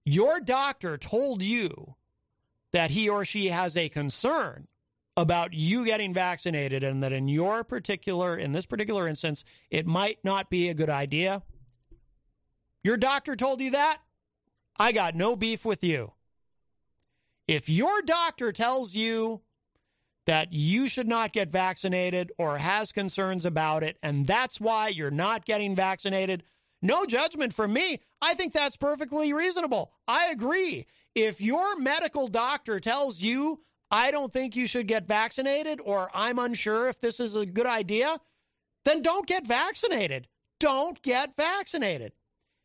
Your doctor told you that he or she has a concern about you getting vaccinated and that in your particular, in this particular instance, it might not be a good idea, your doctor told you that, I got no beef with you. If your doctor tells you that you should not get vaccinated or has concerns about it, and that's why you're not getting vaccinated, no judgment from me. I think that's perfectly reasonable. I agree. If your medical doctor tells you, I don't think you should get vaccinated, or I'm unsure if this is a good idea, then don't get vaccinated. Don't get vaccinated.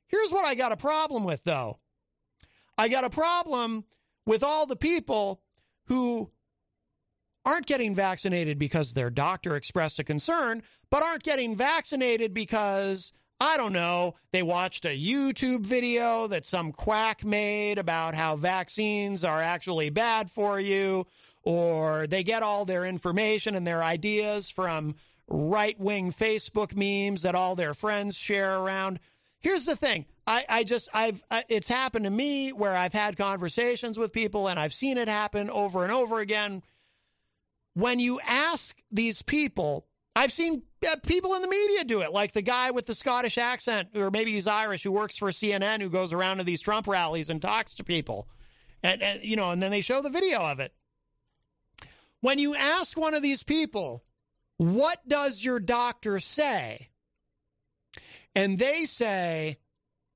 Here's what I got a problem with, though I got a problem with all the people who aren't getting vaccinated because their doctor expressed a concern, but aren't getting vaccinated because, I don't know, they watched a YouTube video that some quack made about how vaccines are actually bad for you, or they get all their information and their ideas from right wing Facebook memes that all their friends share around. Here's the thing. I, I just I've it's happened to me where I've had conversations with people and I've seen it happen over and over again. When you ask these people, I've seen uh, people in the media do it, like the guy with the Scottish accent, or maybe he's Irish, who works for CNN, who goes around to these Trump rallies and talks to people, and, and you know, and then they show the video of it. When you ask one of these people, "What does your doctor say?" and they say,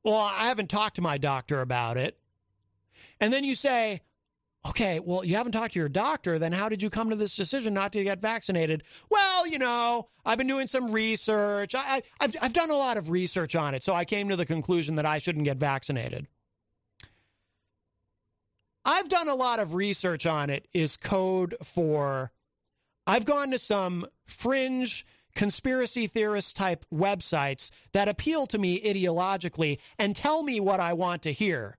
Well, I haven't talked to my doctor about it. And then you say, Okay, well, you haven't talked to your doctor. Then how did you come to this decision not to get vaccinated? Well, you know, I've been doing some research. I, have I've done a lot of research on it. So I came to the conclusion that I shouldn't get vaccinated. I've done a lot of research on it is code for I've gone to some fringe conspiracy theorist type websites that appeal to me ideologically and tell me what I want to hear.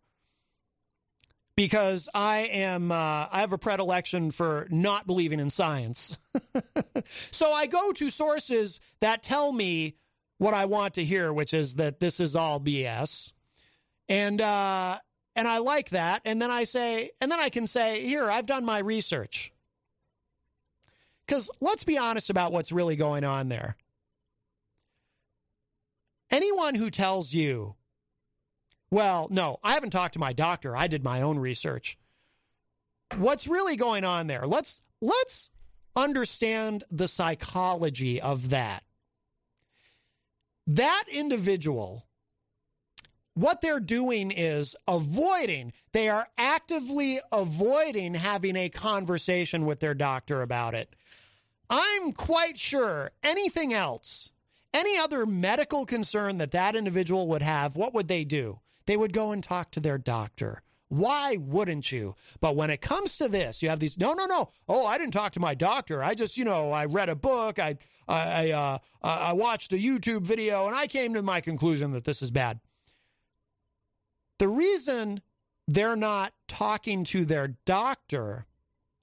Because I am, uh, I have a predilection for not believing in science. so I go to sources that tell me what I want to hear, which is that this is all BS. And, uh, and I like that. And then I say, and then I can say, here, I've done my research. Because let's be honest about what's really going on there. Anyone who tells you, well, no, I haven't talked to my doctor. I did my own research. What's really going on there? Let's let's understand the psychology of that. That individual what they're doing is avoiding, they are actively avoiding having a conversation with their doctor about it. I'm quite sure anything else, any other medical concern that that individual would have, what would they do? They would go and talk to their doctor. Why wouldn't you? But when it comes to this, you have these. No, no, no. Oh, I didn't talk to my doctor. I just, you know, I read a book. I, I, uh, I watched a YouTube video, and I came to my conclusion that this is bad. The reason they're not talking to their doctor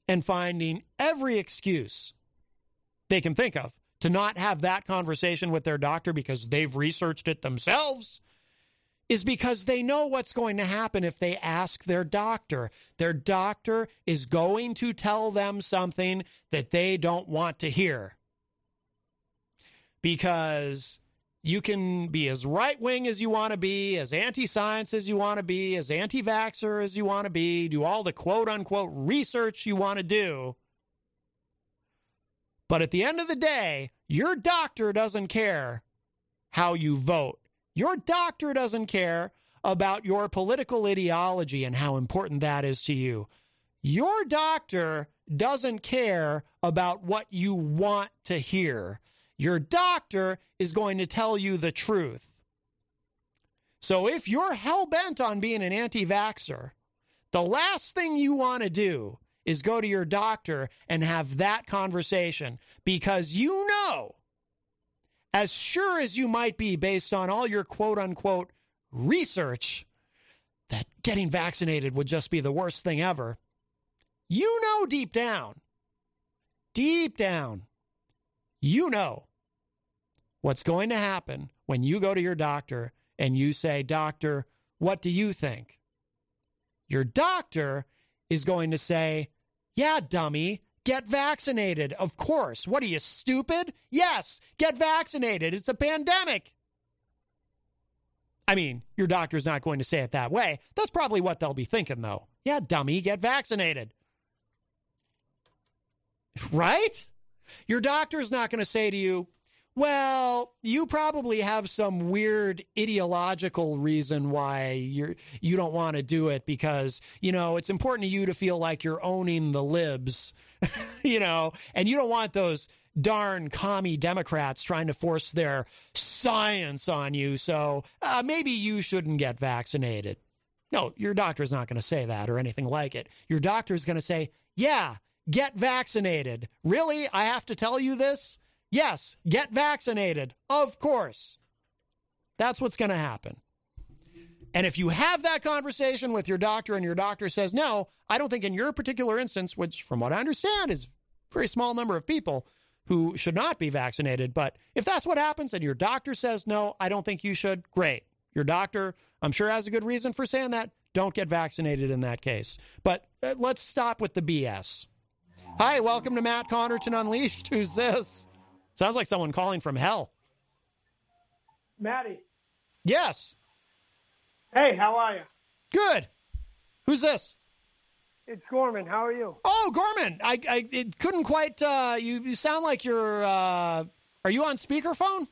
and finding every excuse they can think of to not have that conversation with their doctor because they've researched it themselves is because they know what's going to happen if they ask their doctor. Their doctor is going to tell them something that they don't want to hear. Because you can be as right wing as you want to be, as anti science as you want to be, as anti vaxxer as you want to be, do all the quote unquote research you want to do. But at the end of the day, your doctor doesn't care how you vote. Your doctor doesn't care about your political ideology and how important that is to you. Your doctor doesn't care about what you want to hear. Your doctor is going to tell you the truth. So if you're hell bent on being an anti vaxxer, the last thing you want to do is go to your doctor and have that conversation because you know, as sure as you might be based on all your quote unquote research, that getting vaccinated would just be the worst thing ever. You know deep down, deep down, you know what's going to happen when you go to your doctor and you say, Doctor, what do you think? Your doctor is going to say, yeah, dummy, Get vaccinated. Of course. What are you, stupid? Yes, get vaccinated. It's a pandemic. I mean, your doctor's not going to say it that way. That's probably what they'll be thinking, though. Yeah, dummy, get vaccinated. Right? Your doctor's not going to say to you, well, you probably have some weird ideological reason why you're you don't want to do it because, you know, it's important to you to feel like you're owning the libs, you know, and you don't want those darn commie Democrats trying to force their science on you. So uh, maybe you shouldn't get vaccinated. No, your doctor's not going to say that or anything like it. Your doctor's going to say, yeah, get vaccinated. Really? I have to tell you this? Yes, get vaccinated. Of course. That's what's going to happen. And if you have that conversation with your doctor and your doctor says, no, I don't think in your particular instance, which from what I understand is a very small number of people who should not be vaccinated, but if that's what happens and your doctor says, no, I don't think you should, great. Your doctor, I'm sure, has a good reason for saying that. Don't get vaccinated in that case. But uh, let's stop with the BS. Hi, welcome to Matt Connarton Unleashed. Who's this? Sounds like someone calling from hell. Maddie. Yes. Hey, how are you? Good. Who's this? It's Gorman. How are you? Oh, Gorman. I, I it couldn't quite. Uh, you, you sound like you're. Uh, are you on speakerphone?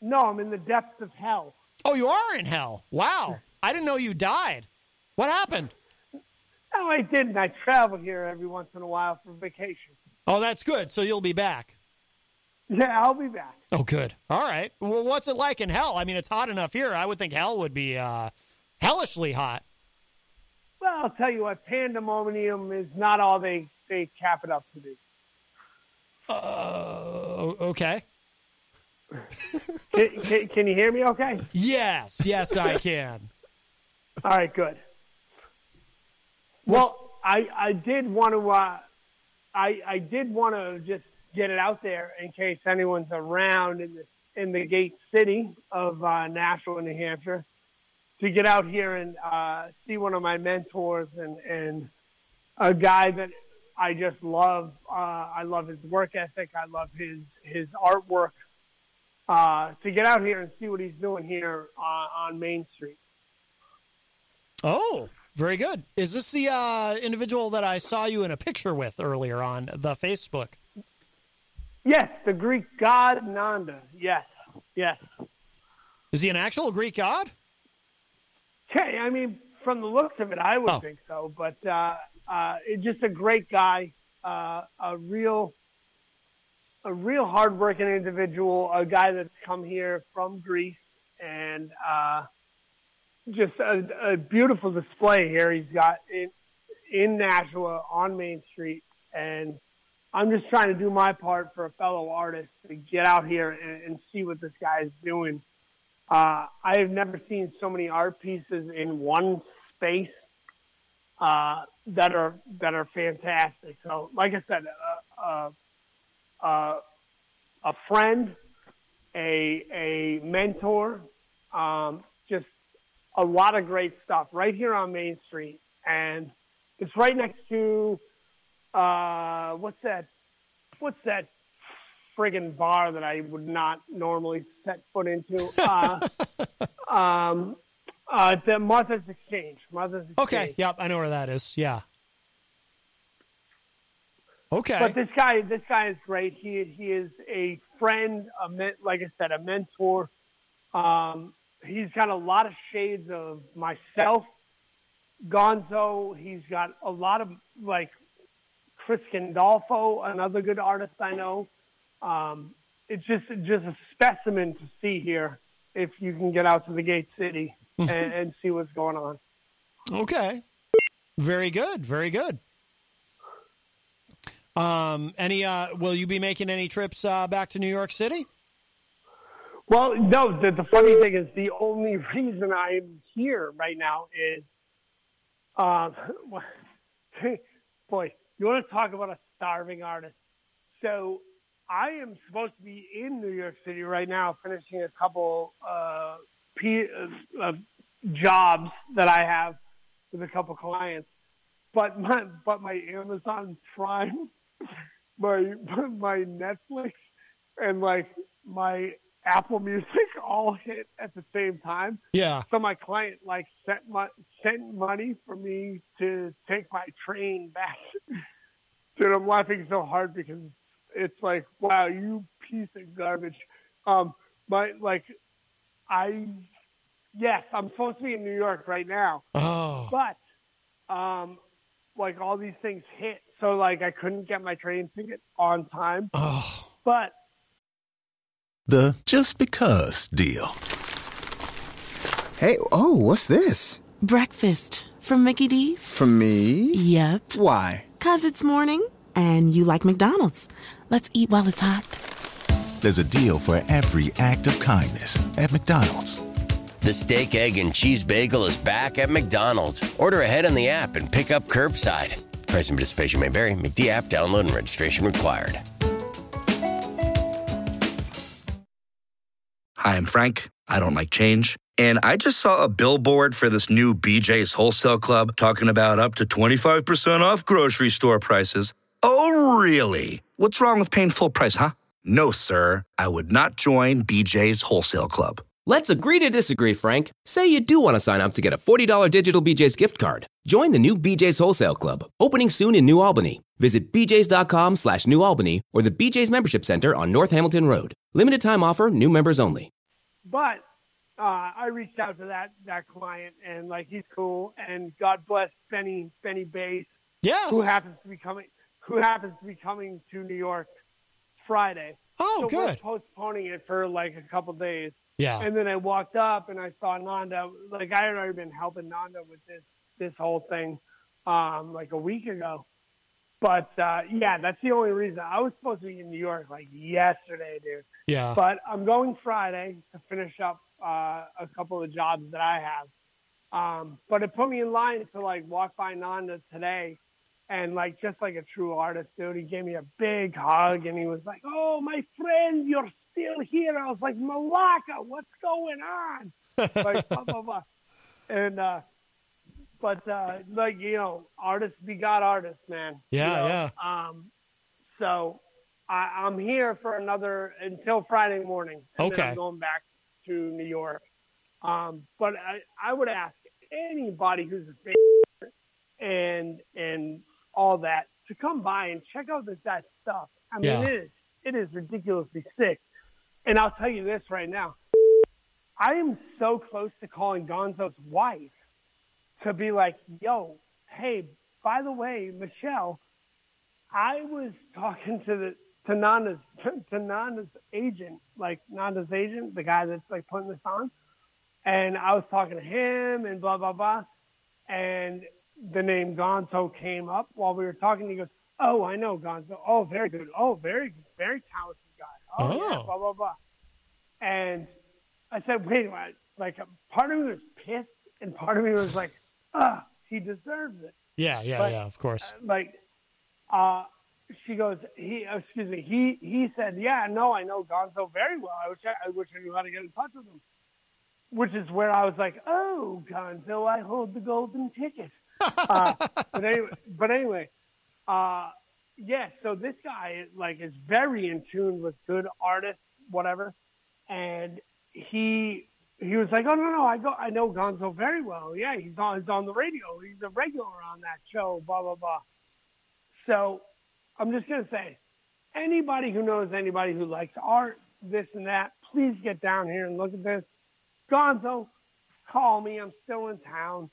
No, I'm in the depths of hell. Oh, you are in hell. Wow. I didn't know you died. What happened? No, I didn't. I travel here every once in a while for vacation. Oh, that's good. So you'll be back. Yeah, I'll be back. Oh, good. All right. Well, what's it like in hell? I mean, it's hot enough here. I would think hell would be uh, hellishly hot. Well, I'll tell you what, pandemonium is not all they, they cap it up to be. Uh, okay. can, can, can you hear me okay? Yes, yes, I can. All right, good. Well, I I did want to uh, I I did want to just get it out there in case anyone's around in the in the gate city of uh, Nashua, New Hampshire, to get out here and uh, see one of my mentors and and a guy that I just love. Uh, I love his work ethic. I love his his artwork. Uh, to get out here and see what he's doing here on, on Main Street. Oh, very good. Is this the uh, individual that I saw you in a picture with earlier on the Facebook? Yes, the Greek god Nanda. Yes, yes. Is he an actual Greek god? Okay, I mean, from the looks of it, I would Oh. think so. But uh, uh, just a great guy, uh, a real, a real hardworking individual, a guy that's come here from Greece, and uh, just a, a beautiful display here. He's got in in Nashua on Main Street, and I'm just trying to do my part for a fellow artist to get out here and, and see what this guy is doing. Uh, I have never seen so many art pieces in one space uh, that are that are fantastic. So, like I said, uh, uh, uh, a friend, a a mentor, um, just a lot of great stuff right here on Main Street, and it's right next to uh, what's that? What's that friggin' bar that I would not normally set foot into? Uh, um, uh, the Martha's Exchange. Martha's Exchange. Okay. Yep, I know where that is. Yeah. Okay. But this guy, this guy is great. He he is a friend, a men, like I said, a mentor. Um, he's got a lot of shades of myself, Gonzo. He's got a lot of like Chris Gandolfo, another good artist I know. Um, it's just just a specimen to see here if you can get out to the Gate City and, and see what's going on. Okay. Very good. Very good. Um, any, uh, will you be making any trips, uh, back to New York City? Well, no. The, the funny thing is, the only reason I'm here right now is, um, boy, you want to talk about a starving artist? So I am supposed to be in New York City right now, finishing a couple uh, P, uh, uh, jobs that I have with a couple clients. But my but my Amazon Prime my my Netflix and like my Apple Music all hit at the same time. Yeah. So my client like sent my sent money for me to take my train back. Dude, I'm laughing so hard because it's like, wow, you piece of garbage. Um, my like, I yes, I'm supposed to be in New York right now. Oh. But um, like all these things hit, so like I couldn't get my train ticket on time. Oh. But The just because deal. Hey, oh, what's this? Breakfast from Mickey D's. From me? Yep. Why? Cause it's morning and you like McDonald's. Let's eat while it's hot. There's a deal for every act of kindness at McDonald's. The steak, egg, and cheese bagel is back at McDonald's. Order ahead on the app and pick up curbside. Price and participation may vary. McD app download and registration required. Hi, I'm Frank. I don't like change. And I just saw a billboard for this new BJ's Wholesale Club talking about up to 25% off grocery store prices. Oh, really? What's wrong with paying full price, huh? No, sir. I would not join BJ's Wholesale Club. Let's agree to disagree, Frank. Say you do want to sign up to get a $40 digital BJ's gift card. Join the new BJ's Wholesale Club, opening soon in New Albany. Visit bjs.com slash New Albany or the BJ's Membership Center on North Hamilton Road. Limited time offer, new members only. but uh, I reached out to that that client and like he's cool and God bless Benny Benny Bass. Yes. Who happens to be coming who happens to be coming to New York Friday. Oh, so good. We're postponing it for like a couple days. Yeah. And then I walked up and I saw Nanda. Like I had already been helping Nanda with this this whole thing, um, like a week ago. But uh, yeah, that's the only reason. I was supposed to be in New York like yesterday, dude. Yeah. But I'm going Friday to finish up uh, a couple of jobs that I have. Um, but it put me in line to like walk by Nanda today, and like just like a true artist, dude, he gave me a big hug and he was like, "Oh, my friend, you're still here." I was like, "Malaka, what's going on?" like blah blah blah, and uh, but uh, like you know, artists be begot artists, man. You Yeah, know? yeah. Um, so I, I'm here for another until Friday morning. And then Okay. I'm going back to New York. Um, but I, I would ask anybody who's a fan and and all that to come by and check out this that stuff. I mean, Yeah. it is it is ridiculously sick. And I'll tell you this right now. I am so close to calling Gonzo's wife to be like, yo, hey, by the way, Michelle, I was talking to the to Nana's to Nana's agent, like Nana's agent, the guy that's like putting this on, and I was talking to him and blah blah blah, and the name Gonzo came up while we were talking. He goes, "Oh, I know Gonzo. Oh, very good. Oh, very good. Very talented guy. Oh, yeah, Oh. blah blah blah." And I said, "Wait a minute." Like, part of me was pissed, and part of me was like, "Ah, he deserves it." Yeah, yeah, But, yeah, of course. like uh she goes he uh, excuse me he he said yeah no i know gonzo very well i wish i, I wish i knew how to get in touch with him which is where i was like oh gonzo i hold the golden ticket uh, but anyway but anyway uh yeah so this guy like is very in tune with good artists whatever and he he was like, "Oh no, no, I go, I know Gonzo very well. Yeah, he's on, he's on the radio. He's a regular on that show. Blah blah blah." So, I'm just gonna say, anybody who knows anybody who likes art, this and that, please get down here and look at this. Gonzo, call me. I'm still in town,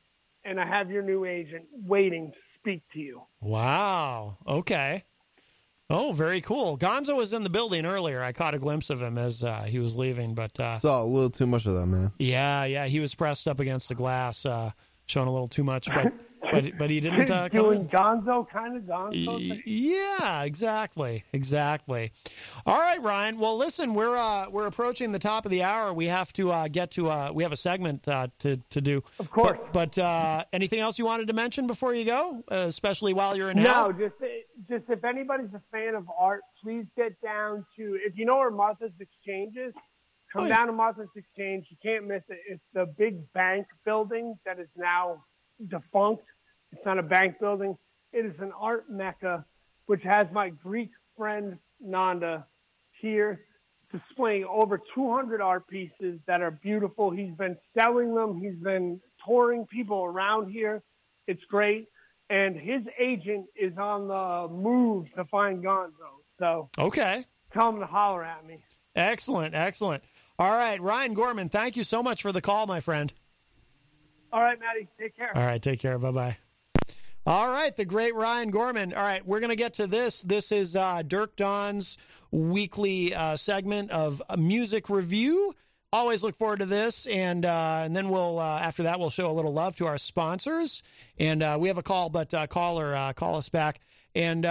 and I have your new agent waiting to speak to you. Wow. Okay. Oh, very cool. Gonzo was in the building earlier. I caught a glimpse of him as uh, he was leaving, but uh, Saw a little too much of that, man. yeah, yeah, he was pressed up against the glass, uh, showing a little too much, but but but he didn't uh, doing in. Gonzo kind of Gonzo. Thing. Yeah, exactly, exactly. All right, Ryan. Well, listen, we're uh, we're approaching the top of the hour. We have to uh, get to uh, we have a segment uh, to to do. Of course. But, but uh, anything else you wanted to mention before you go, uh, especially while you're in No, hell? just just if anybody's a fan of art, please get down to if you know where Martha's Exchange is, come Oh, yeah. down to Martha's Exchange. You can't miss it. It's the big bank building that is now defunct. It's not a bank building. It is an art mecca. which has my Greek friend Nanda here displaying over 200 art pieces that are beautiful. He's been selling them. He's been touring people around here. It's great. And his agent is on the move to find Gonzo. So Okay. tell him to holler at me. Excellent, excellent. All right, Ryan Gorman, thank you so much for the call, my friend. All right, Maddie, take care. All right, take care. Bye bye. All right, the great Ryan Gorman. All right, we're going to get to this. This is uh, Dirk Don's weekly uh, segment of music review. Always look forward to this, and uh, and then we'll uh, after that we'll show a little love to our sponsors. And uh, we have a call, but uh, caller, call us back. And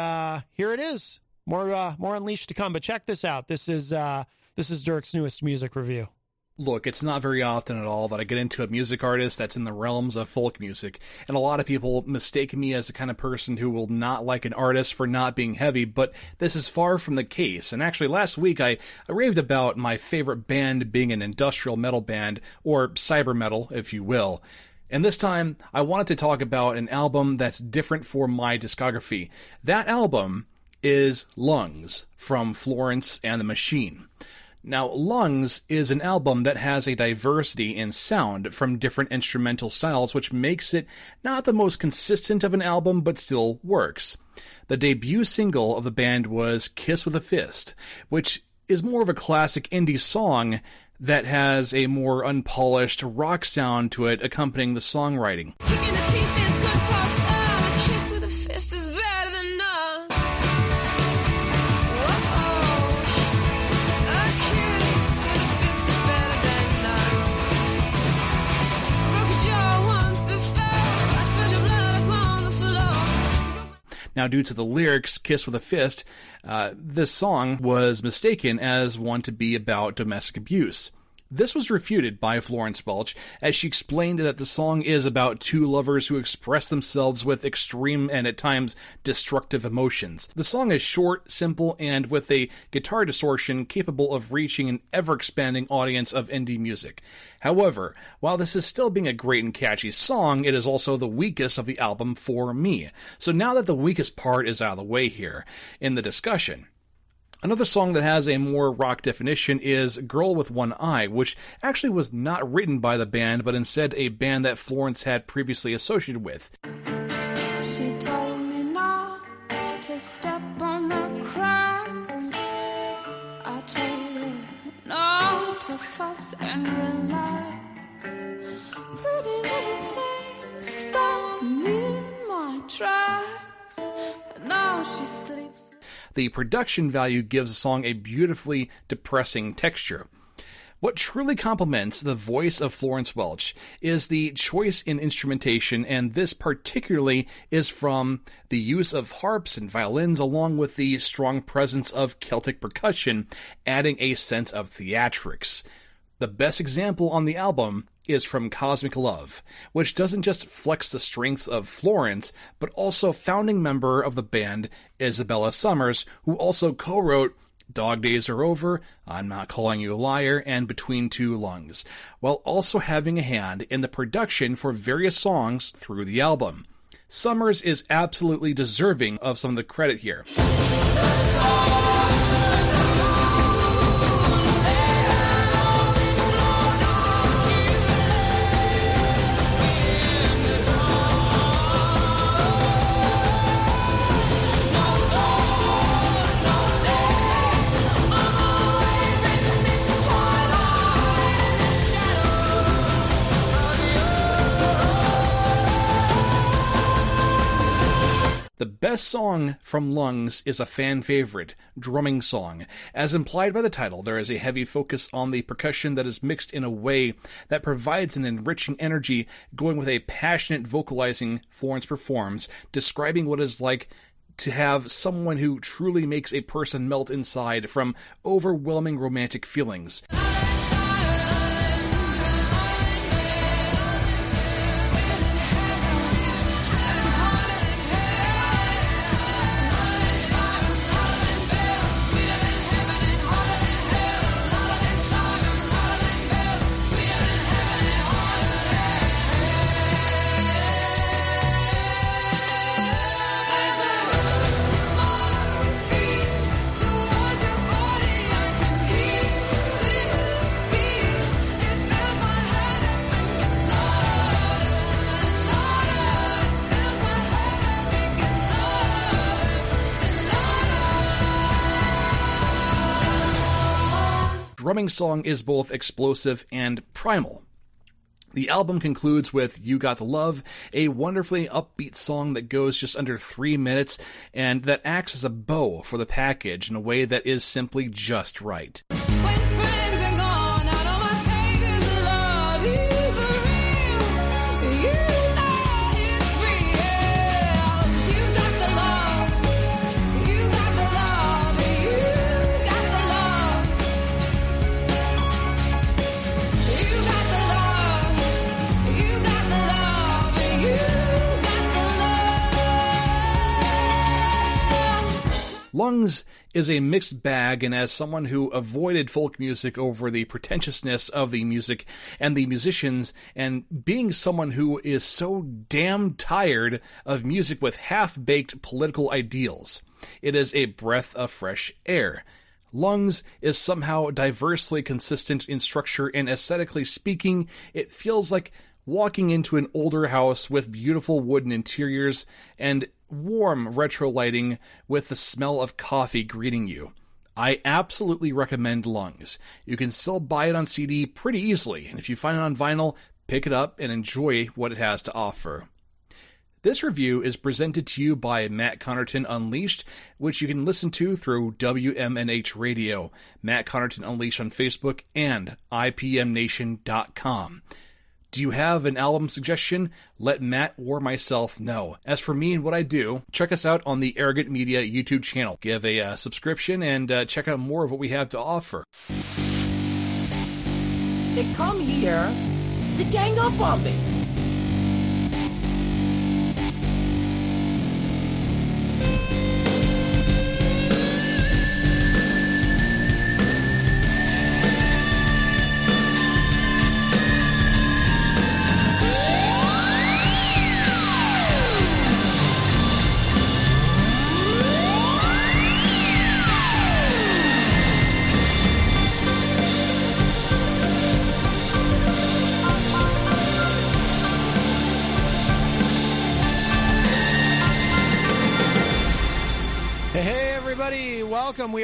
here it is. More more unleashed to come. But check this out. This is this is Dirk's newest music review. Look, it's not very often at all that I get into a music artist that's in the realms of folk music, and a lot of people mistake me as the kind of person who will not like an artist for not being heavy, but this is far from the case. And actually, last week I, I raved about my favorite band being an industrial metal band, or cyber metal, if you will. And this time, I wanted to talk about an album that's different for my discography. That album is Lungs from Florence and the Machine. Now, Lungs is an album that has a diversity in sound from different instrumental styles, which makes it not the most consistent of an album, but still works. The debut single of the band was Kiss with a Fist, which is more of a classic indie song that has a more unpolished rock sound to it accompanying the songwriting. Now, due to the lyrics, Kiss with a Fist, uh, this song was mistaken as one to be about domestic abuse. This was refuted by Florence Welch as she explained that the song is about two lovers who express themselves with extreme and at times destructive emotions. The song is short, simple, and with a guitar distortion capable of reaching an ever expanding audience of indie music. However, while this is still being a great and catchy song, it is also the weakest of the album for me. So now that the weakest part is out of the way here in the discussion, Another song that has a more rock definition is Girl with One Eye, which actually was not written by the band, but instead a band that Florence had previously associated with. She told me not to step on the cracks. I told her not to fuss and relax. Pretty little thing stopped me in my tracks. But now she sleeps. The production value gives the song a beautifully depressing texture. What truly complements the voice of Florence Welch is the choice in instrumentation, and this particularly is from the use of harps and violins along with the strong presence of Celtic percussion, adding a sense of theatrics. The best example on the album is from Cosmic Love, which doesn't just flex the strengths of Florence, but also founding member of the band Isabella Summers, who also co-wrote Dog Days Are Over, I'm Not Calling You a Liar, and Between Two Lungs, while also having a hand in the production for various songs through the album. Summers is absolutely deserving of some of the credit here. The song from Lungs is a fan favorite, drumming song. As implied by the title, there is a heavy focus on the percussion that is mixed in a way that provides an enriching energy, going with a passionate vocalizing Florence performs, describing what it's like to have someone who truly makes a person melt inside from overwhelming romantic feelings. Song is both explosive and primal. The album concludes with You Got the Love, a wonderfully upbeat song that goes just under three minutes and that acts as a bow for the package in a way that is simply just right. Lungs is a mixed bag, and as someone who avoided folk music over the pretentiousness of the music and the musicians, and being someone who is so damn tired of music with half baked political ideals, it is a breath of fresh air. Lungs is somehow diversely consistent in structure and aesthetically speaking, it feels like walking into an older house with beautiful wooden interiors and warm retro lighting with the smell of coffee greeting you. I absolutely recommend Lungs. You can still buy it on CD pretty easily, and if you find it on vinyl, pick it up and enjoy what it has to offer. This review is presented to you by Matt Connarton Unleashed, which you can listen to through WMNH Radio, Matt Connarton Unleashed on Facebook, and IPMNation.com. Do you have an album suggestion? Let Matt or myself know. As for me and what I do, check us out on the Arrogant Media YouTube channel. Give a uh, subscription and uh, check out more of what we have to offer. They come here to gang up on me.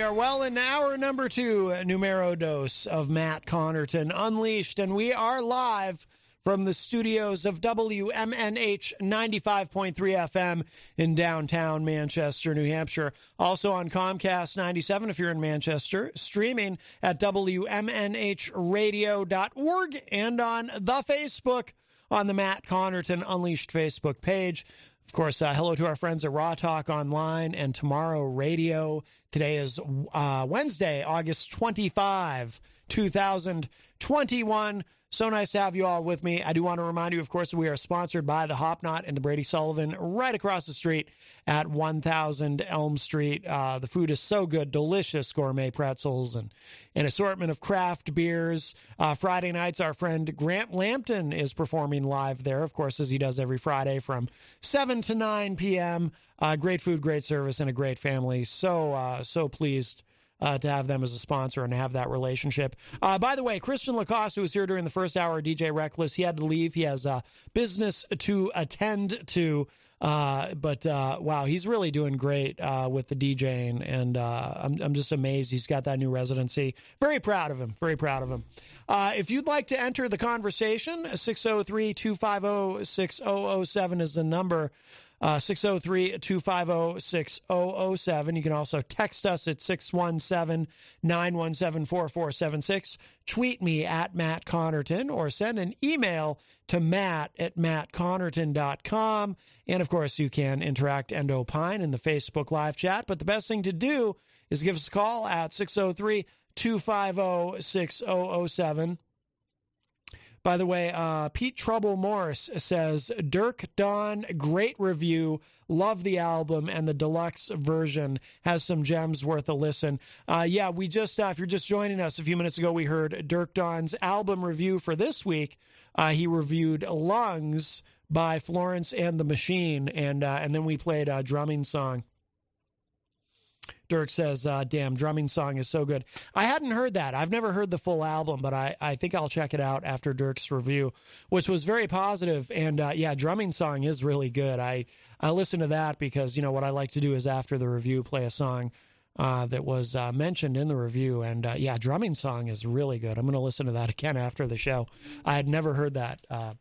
Are well in hour number two, numero dos of Matt Connarton Unleashed, and we are live from the studios of WMNH 95.3 FM in downtown Manchester, New Hampshire. Also on Comcast 97 if you're in Manchester, streaming at WMNHradio.org and on the Facebook on the Matt Connarton Unleashed Facebook page. Of course, uh, hello to our friends at Raw Talk Online and Tomorrow Radio. Today is uh, Wednesday, August 25, 2021. So nice to have you all with me. I do want to remind you, of course, we are sponsored by the Hop Knot and the Brady Sullivan right across the street at 1000 Elm Street. Uh, the food is so good, delicious gourmet pretzels and an assortment of craft beers. Uh, Friday nights, our friend Grant Lampton is performing live there, of course, as he does every Friday from 7 to 9 p.m. Uh, great food, great service, and a great family. So, uh, so pleased uh, to have them as a sponsor and have that relationship. Uh, by the way, Christian LaCoss, who was here during the first hour DJ Reckless, he had to leave. He has uh, business to attend to. Uh, but uh, wow, he's really doing great uh, with the DJing, and I'm, I'm just amazed he's got that new residency. Very proud of him. Very proud of him. if you'd like to enter the conversation, 603 250 6007 is the number. Uh, 603 250 6007. You can also text us at 617 917 4476. Tweet me at Matt Connarton or send an email to matt at mattconnarton.com. And of course, you can interact and opine in the Facebook live chat. But the best thing to do is give us a call at 603 250 6007. By the way, uh, Pete Trouble Morris says Dirk Don, great review. Love the album, and the deluxe version has some gems worth a listen. Uh, yeah, we just, uh, if you're just joining us a few minutes ago, we heard Dirk Don's album review for this week. Uh, he reviewed Lungs by Florence and the Machine, and uh, and then we played a drumming song. Dirk says, uh, damn, drumming song is so good. I hadn't heard that. I've never heard the full album, but I, I think I'll check it out after Dirk's review, which was very positive. And uh, yeah, drumming song is really good. I, I listen to that because, you know, what I like to do is after the review, play a song uh, that was uh, mentioned in the review. And uh, yeah, drumming song is really good. I'm going to listen to that again after the show. I had never heard that uh,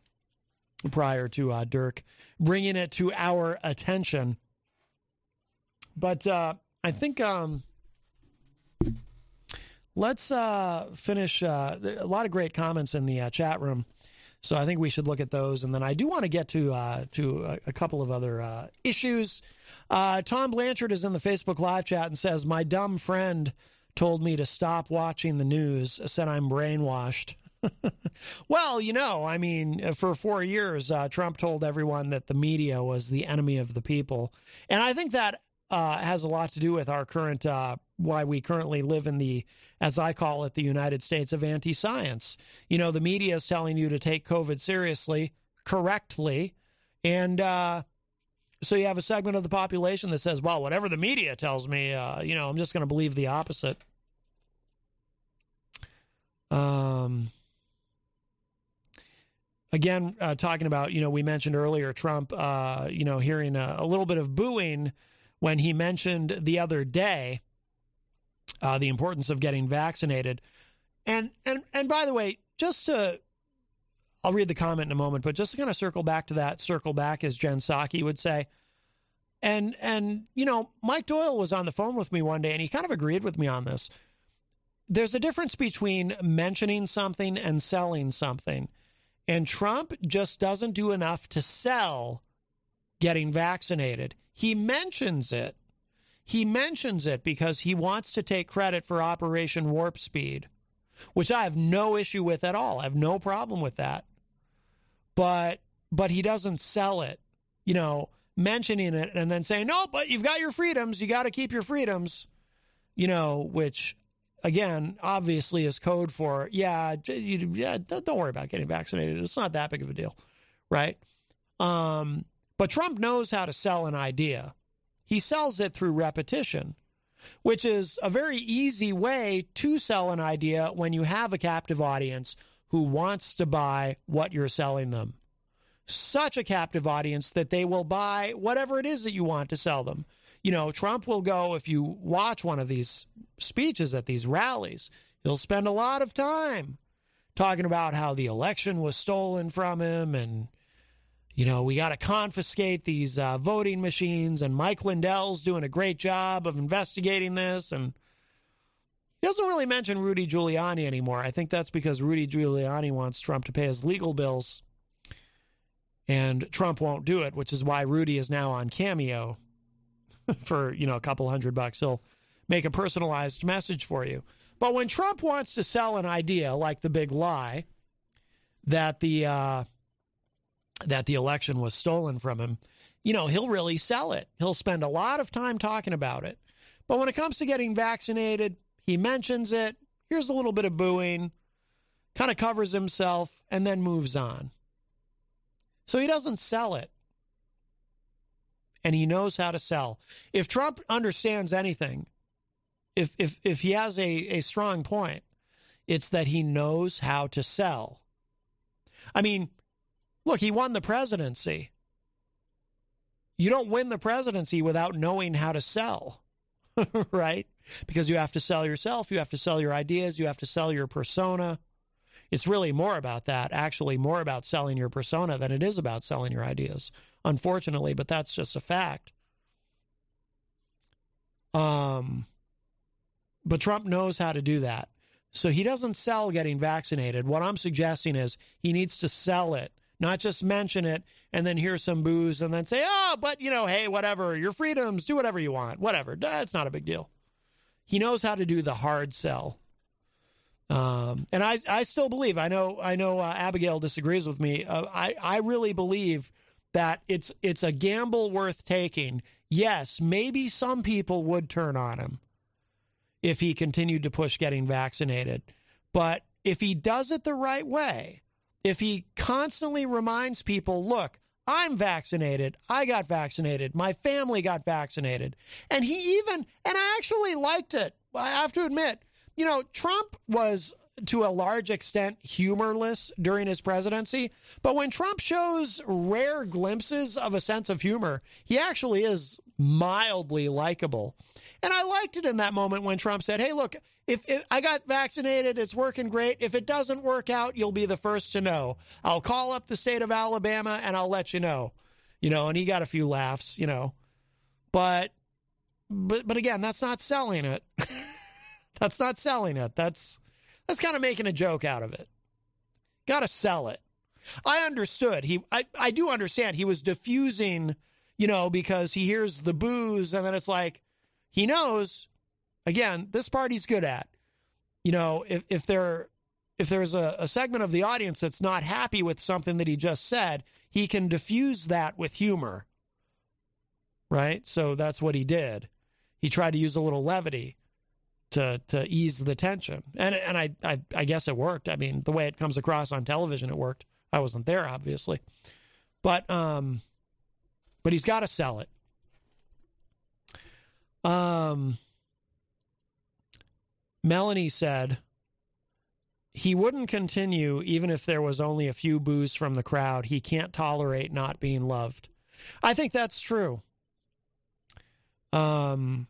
prior to uh, Dirk bringing it to our attention. But uh, I think um, let's uh, finish. Uh, a lot of great comments in the uh, chat room, so I think we should look at those. And then I do want to get to uh, to a, a couple of other uh, issues. Uh, Tom Blanchard is in the Facebook live chat and says, "My dumb friend told me to stop watching the news. Said I'm brainwashed." well, you know, I mean, for four years, uh, Trump told everyone that the media was the enemy of the people, and I think that uh, has a lot to do with our current uh, why we currently live in the, as I call it, the United States of anti-science. You know, the media is telling you to take COVID seriously, correctly, and uh, so you have a segment of the population that says, "Well, whatever the media tells me, uh, you know, I'm just going to believe the opposite." Um. Again, uh, talking about, you know, we mentioned earlier Trump, uh, you know, hearing a, a little bit of booing when he mentioned the other day uh, the importance of getting vaccinated. And and and by the way, just to I'll read the comment in a moment, but just to kind of circle back to that, circle back as Jen Psaki would say. And and you know, Mike Doyle was on the phone with me one day and he kind of agreed with me on this. There's a difference between mentioning something and selling something. And Trump just doesn't do enough to sell getting vaccinated. He mentions it. He mentions it because he wants to take credit for Operation Warp Speed, which I have no issue with at all. I have no problem with that. But but he doesn't sell it. You know, mentioning it and then saying, "No, but you've got your freedoms. You got to keep your freedoms." You know, which again, obviously is code for, yeah, you, yeah, don't worry about getting vaccinated. It's not that big of a deal, right? Um, but Trump knows how to sell an idea. He sells it through repetition, which is a very easy way to sell an idea when you have a captive audience who wants to buy what you're selling them. Such a captive audience that they will buy whatever it is that you want to sell them. You know, Trump will go, if you watch one of these speeches at these rallies, he'll spend a lot of time talking about how the election was stolen from him and, you know, we got to confiscate these uh, voting machines and Mike Lindell's doing a great job of investigating this. And he doesn't really mention Rudy Giuliani anymore. I think that's because Rudy Giuliani wants Trump to pay his legal bills and Trump won't do it, which is why Rudy is now on Cameo for, you know, a couple hundred bucks. He'll make a personalized message for you. But when Trump wants to sell an idea like the big lie that the uh, that the election was stolen from him, you know, he'll really sell it. He'll spend a lot of time talking about it. But when it comes to getting vaccinated, he mentions it. Here's a little bit of booing, kind of covers himself, and then moves on. So he doesn't sell it. And he knows how to sell. If Trump understands anything, if if if he has a, a strong point, it's that he knows how to sell. I mean, look, he won the presidency. You don't win the presidency without knowing how to sell, right? Because you have to sell yourself, you have to sell your ideas, you have to sell your persona. It's really more about that, actually, more about selling your persona than it is about selling your ideas, unfortunately, but that's just a fact. Um, but Trump knows how to do that. So he doesn't sell getting vaccinated. What I'm suggesting is he needs to sell it, not just mention it and then hear some booze and then say, oh, but you know, hey, whatever, your freedoms, do whatever you want, whatever. That's not a big deal. He knows how to do the hard sell. Um, and I, I still believe. I know, I know. Uh, Abigail disagrees with me. Uh, I, I really believe that it's it's a gamble worth taking. Yes, maybe some people would turn on him if he continued to push getting vaccinated, but if he does it the right way, if he constantly reminds people, look, I'm vaccinated. I got vaccinated. My family got vaccinated. And he even, and I actually liked it. I have to admit, you know, Trump was to a large extent humorless during his presidency, but when Trump shows rare glimpses of a sense of humor, he actually is mildly likable. And I liked it in that moment when Trump said, "Hey, look, if, if, I got vaccinated, it's working great. If it doesn't work out, you'll be the first to know. I'll call up the state of Alabama and I'll let you know." You know, and he got a few laughs, you know. But but but again, that's not selling it. that's not selling it. That's that's kind of making a joke out of it. Got to sell it. I understood. He I I do understand he was diffusing, you know, because he hears the booze and then it's like he knows again, this party's good at. You know, if if there if there's a, a segment of the audience that's not happy with something that he just said, he can diffuse that with humor. Right? So that's what he did. He tried to use a little levity to to ease the tension. And and I, I I guess it worked. I mean, the way it comes across on television it worked. I wasn't there obviously. But um but he's got to sell it. Um Melanie said he wouldn't continue even if there was only a few boos from the crowd. He can't tolerate not being loved. I think that's true. Um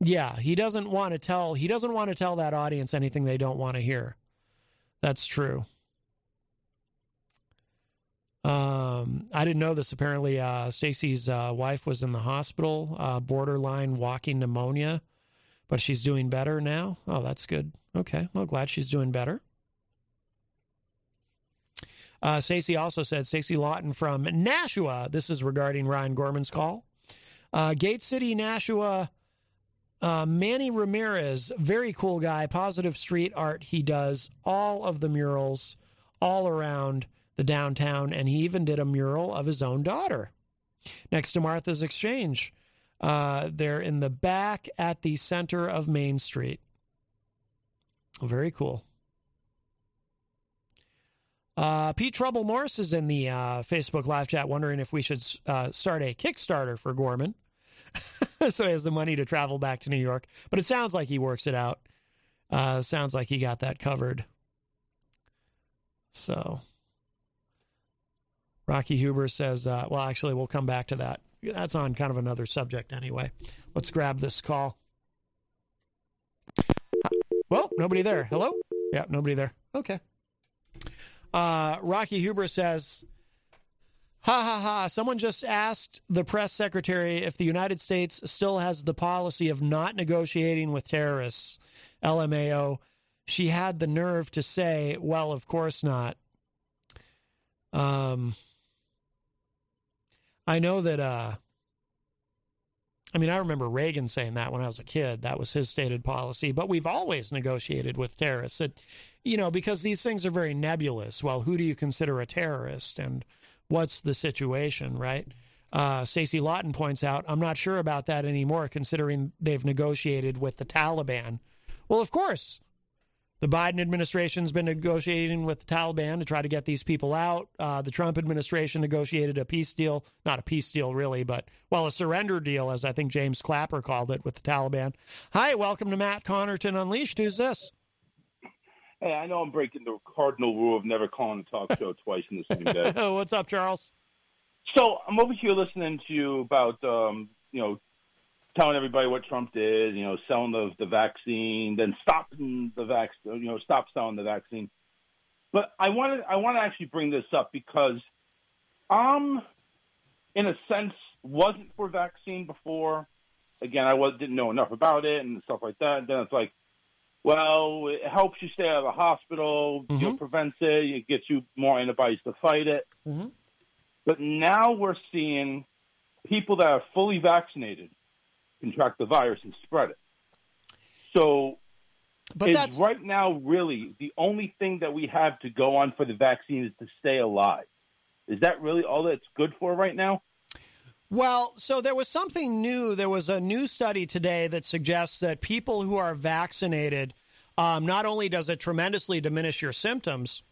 yeah, he doesn't want to tell he doesn't want to tell that audience anything they don't want to hear. That's true. Um, I didn't know this. Apparently, uh, Stacy's uh, wife was in the hospital, uh, borderline walking pneumonia, but she's doing better now. Oh, that's good. Okay, well, glad she's doing better. Uh, Stacey also said, Stacey Lawton from Nashua. This is regarding Ryan Gorman's call. Uh, Gate City, Nashua. Uh, Manny Ramirez, very cool guy, positive street art. He does all of the murals all around the downtown, and he even did a mural of his own daughter next to Martha's Exchange. Uh, they're in the back at the center of Main Street. Very cool. Uh, Pete Trouble Morris is in the uh, Facebook live chat wondering if we should uh, start a Kickstarter for Gorman. so he has the money to travel back to New York. But it sounds like he works it out. Uh, sounds like he got that covered. So Rocky Huber says, uh, well, actually, we'll come back to that. That's on kind of another subject anyway. Let's grab this call. Well, nobody there. Hello? Yeah, nobody there. Okay. Uh, Rocky Huber says, Ha ha ha. Someone just asked the press secretary if the United States still has the policy of not negotiating with terrorists. LMAO. She had the nerve to say, well, of course not. Um, I know that, uh, I mean, I remember Reagan saying that when I was a kid. That was his stated policy. But we've always negotiated with terrorists. It, you know, because these things are very nebulous. Well, who do you consider a terrorist? And what's the situation, right? Uh, Stacey Lawton points out, I'm not sure about that anymore, considering they've negotiated with the Taliban. Well, of course, the Biden administration's been negotiating with the Taliban to try to get these people out. Uh, the Trump administration negotiated a peace deal, not a peace deal really, but well, a surrender deal, as I think James Clapper called it, with the Taliban. Hi, welcome to Matt Connarton Unleashed. Who's this? Hey, I know I'm breaking the cardinal rule of never calling a talk show twice in the same day. What's up, Charles? So I'm over here listening to you about, um, you know, telling everybody what Trump did, you know, selling the the vaccine, then stopping the vac, you know, stop selling the vaccine. But I want to I want to actually bring this up because um in a sense wasn't for vaccine before. Again, I was didn't know enough about it and stuff like that. And then it's like, well, it helps you stay out of the hospital, you know, prevents it, it gets you more antibodies to fight it. Mm-hmm. But now we're seeing people that are fully vaccinated contract the virus and spread it. So, But is that's- right now really the only thing that we have to go on for the vaccine is to stay alive. Is that really all that's good for right now? Well, so there was something new. There was a new study today that suggests that people who are vaccinated, um, not only does it tremendously diminish your symptoms,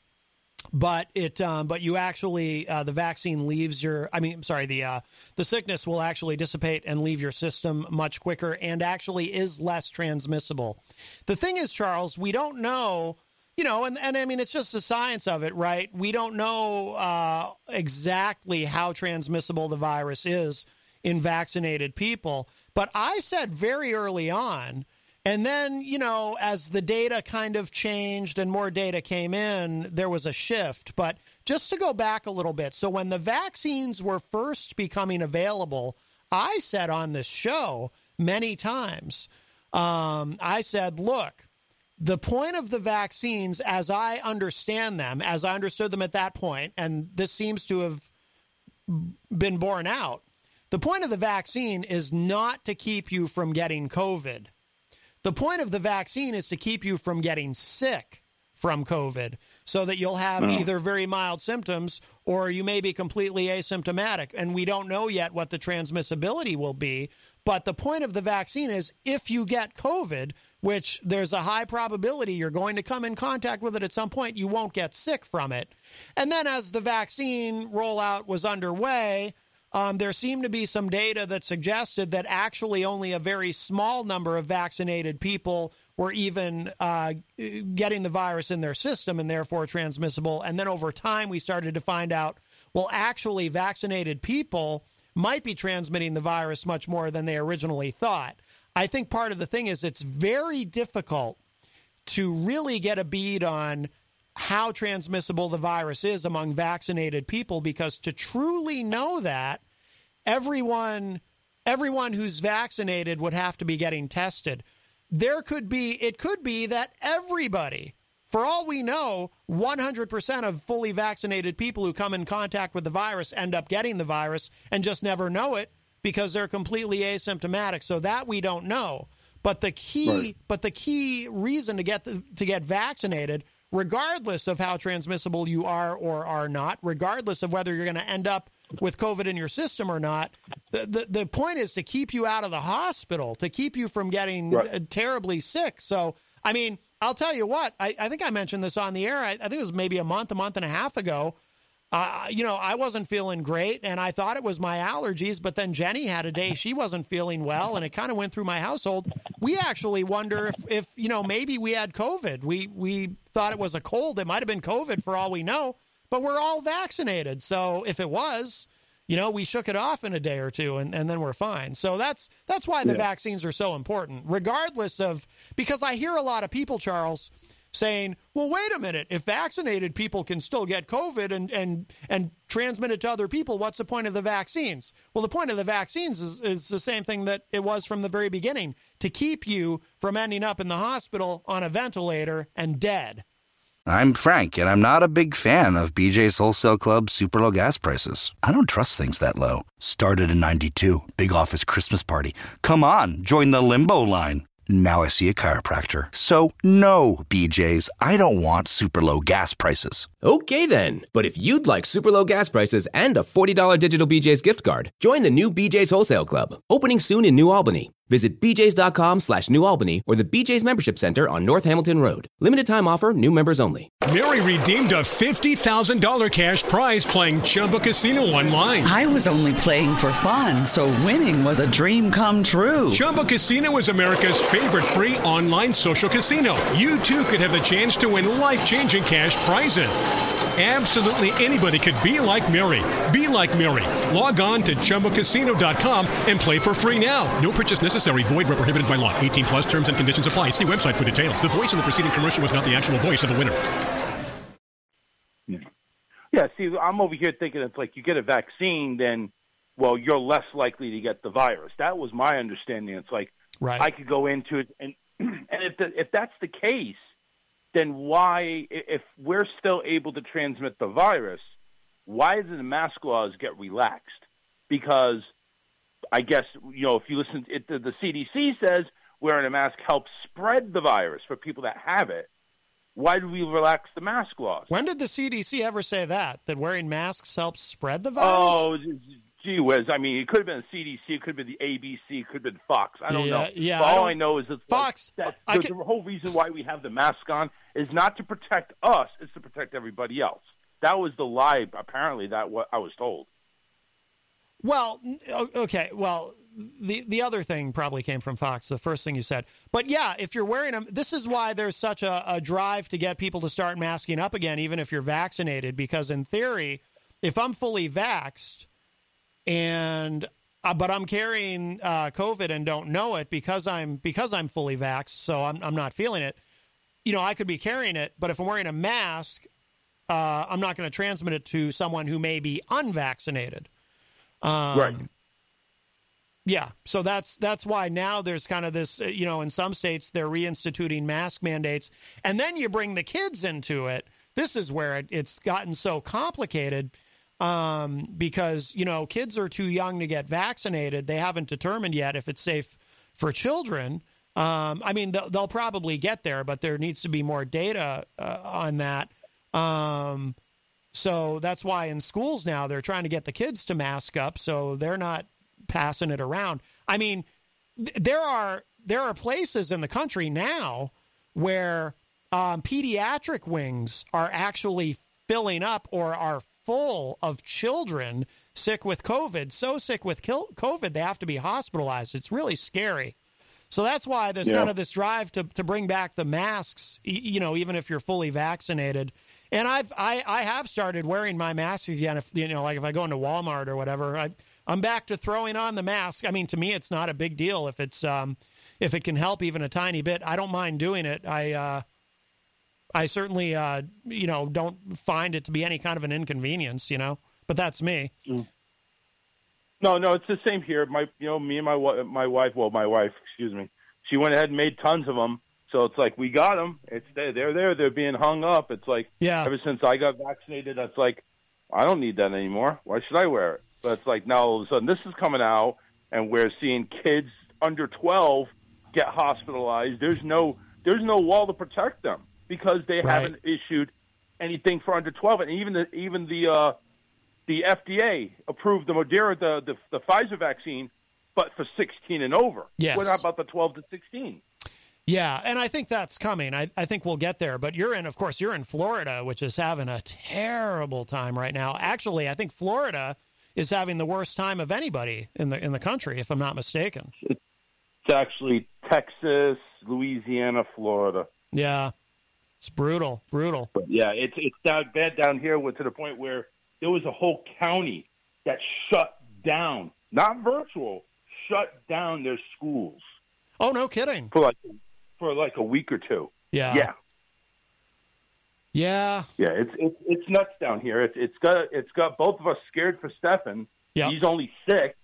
but it um, but you actually uh, the vaccine leaves your I mean sorry the uh, the sickness will actually dissipate and leave your system much quicker and actually is less transmissible. The thing is, Charles, we don't know. You know, and, and I mean, it's just the science of it, right? We don't know uh, exactly how transmissible the virus is in vaccinated people. But I said very early on and then, you know, as the data kind of changed and more data came in, there was a shift. But just to go back a little bit, so when the vaccines were first becoming available, I said on this show many times, um, I said, look, the point of the vaccines, as I understand them, as I understood them at that point, and this seems to have been borne out, the point of the vaccine is not to keep you from getting COVID. The point of the vaccine is to keep you from getting sick from COVID so that you'll have Oh. either very mild symptoms or you may be completely asymptomatic. And we don't know yet what the transmissibility will be. But the point of the vaccine is if you get COVID, which there's a high probability you're going to come in contact with it at some point, you won't get sick from it. And then as the vaccine rollout was underway, um, there seemed to be some data that suggested that actually only a very small number of vaccinated people were even uh, getting the virus in their system and therefore transmissible. And then over time, we started to find out well, actually, vaccinated people might be transmitting the virus much more than they originally thought. I think part of the thing is it's very difficult to really get a bead on how transmissible the virus is among vaccinated people because to truly know that everyone everyone who's vaccinated would have to be getting tested. There could be it could be that everybody for all we know 100% of fully vaccinated people who come in contact with the virus end up getting the virus and just never know it because they're completely asymptomatic. So that we don't know. But the key Right. but the key reason to get the, to get vaccinated regardless of how transmissible you are or are not regardless of whether you're going to end up with covid in your system or not the, the the point is to keep you out of the hospital to keep you from getting Right. uh, terribly sick so i mean i'll tell you what i, I think i mentioned this on the air I, I think it was maybe a month a month and a half ago uh, you know, I wasn't feeling great and I thought it was my allergies, but then Jenny had a day she wasn't feeling well and it kind of went through my household. We actually wonder if, if, you know, maybe we had COVID. We, we thought it was a cold. It might have been COVID for all we know, but we're all vaccinated. So if it was, you know, we shook it off in a day or two and, and then we're fine. So that's, that's why the Yeah. vaccines are so important, regardless of, because I hear a lot of people, Charles, saying, "Well, wait a minute. If vaccinated people can still get COVID and and and transmit it to other people, what's the point of the vaccines?" Well, the point of the vaccines is is the same thing that it was from the very beginning to keep you from ending up in the hospital on a ventilator and dead. I'm Frank, and I'm not a big fan of BJ's Wholesale Club super low gas prices. I don't trust things that low. Started in 92, big office Christmas party. Come on, join the limbo line. Now I see a chiropractor. So, no, BJ's, I don't want super low gas prices. Okay then, but if you'd like super low gas prices and a $40 digital BJ's gift card, join the new BJ's Wholesale Club, opening soon in New Albany. Visit bjs.com slash New Albany or the BJ's Membership Center on North Hamilton Road. Limited time offer, new members only. Mary redeemed a $50,000 cash prize playing Chumba Casino online. I was only playing for fun, so winning was a dream come true. Chumba Casino is America's favorite free online social casino. You too could have the chance to win life changing cash prizes. Absolutely anybody could be like Mary. Be like Mary. Log on to ChumbaCasino.com and play for free now. No purchase necessary. Void where prohibited by law. 18 plus terms and conditions apply. See website for details. The voice in the preceding commercial was not the actual voice of the winner. Yeah, see, I'm over here thinking it's like you get a vaccine, then, well, you're less likely to get the virus. That was my understanding. It's like Right. I could go into it, and and if the, if that's the case, then why, if we're still able to transmit the virus, why did the mask laws get relaxed? Because I guess you know if you listen, it, the, the CDC says wearing a mask helps spread the virus for people that have it. Why do we relax the mask laws? When did the CDC ever say that that wearing masks helps spread the oh, virus? Oh, gee whiz! I mean, it could have been the CDC, it could have been the ABC, it could have been Fox. I don't Yeah, know. yeah, But I all don't- I know is that Fox, That, I the, the whole reason why we have the mask on is not to protect us; it's to protect everybody else. that was the lie. Apparently, that what I was told. Well, okay. Well, the the other thing probably came from Fox. The first thing you said, but yeah, if you're wearing them, this is why there's such a, a drive to get people to start masking up again, even if you're vaccinated. Because in theory, if I'm fully vaxxed and uh, but I'm carrying uh, COVID and don't know it because I'm because I'm fully vaxxed, so I'm I'm not feeling it. You know, I could be carrying it, but if I'm wearing a mask, uh, I'm not going to transmit it to someone who may be unvaccinated. Um, Right. Yeah, so that's that's why now there's kind of this, you know, in some states they're reinstituting mask mandates, and then you bring the kids into it. This is where it, it's gotten so complicated um, because you know kids are too young to get vaccinated. They haven't determined yet if it's safe for children. Um, I mean, they'll, they'll probably get there, but there needs to be more data uh, on that. Um, so that's why in schools now they're trying to get the kids to mask up so they're not passing it around. I mean, th- there are there are places in the country now where um, pediatric wings are actually filling up or are full of children sick with COVID. So sick with COVID they have to be hospitalized. It's really scary. So that's why there's Yeah. kind of this drive to, to bring back the masks, you know, even if you're fully vaccinated. And I've I, I have started wearing my mask again. If you know, like if I go into Walmart or whatever, I, I'm back to throwing on the mask. I mean, to me, it's not a big deal if it's um, if it can help even a tiny bit. I don't mind doing it. I uh, I certainly uh, you know don't find it to be any kind of an inconvenience. You know, but that's me. No, no, it's the same here. My, you know, me and my my wife, well, my wife, excuse me, she went ahead and made tons of them. So it's like we got them. It's there. They're there. They're being hung up. It's like yeah. Ever since I got vaccinated, it's like I don't need that anymore. Why should I wear it? But it's like now all of a sudden this is coming out, and we're seeing kids under twelve get hospitalized. There's no there's no wall to protect them because they Right. haven't issued anything for under twelve, and even the even the uh, the FDA approved the Moderna the, the the Pfizer vaccine, but for 16 and over. Yes. What about the 12 to 16? Yeah, and I think that's coming. I, I think we'll get there. But you're in, of course, you're in Florida, which is having a terrible time right now. Actually, I think Florida is having the worst time of anybody in the in the country, if I'm not mistaken. It's actually Texas, Louisiana, Florida. Yeah, it's brutal, brutal. But yeah, it's it's down bad down here with, to the point where there was a whole county that shut down, not virtual, shut down their schools Oh, no kidding. for like for like a week or two. Yeah. Yeah. Yeah. Yeah, it's it's it's nuts down here. It's it's got it's got both of us scared for Stefan. Yeah. He's only six,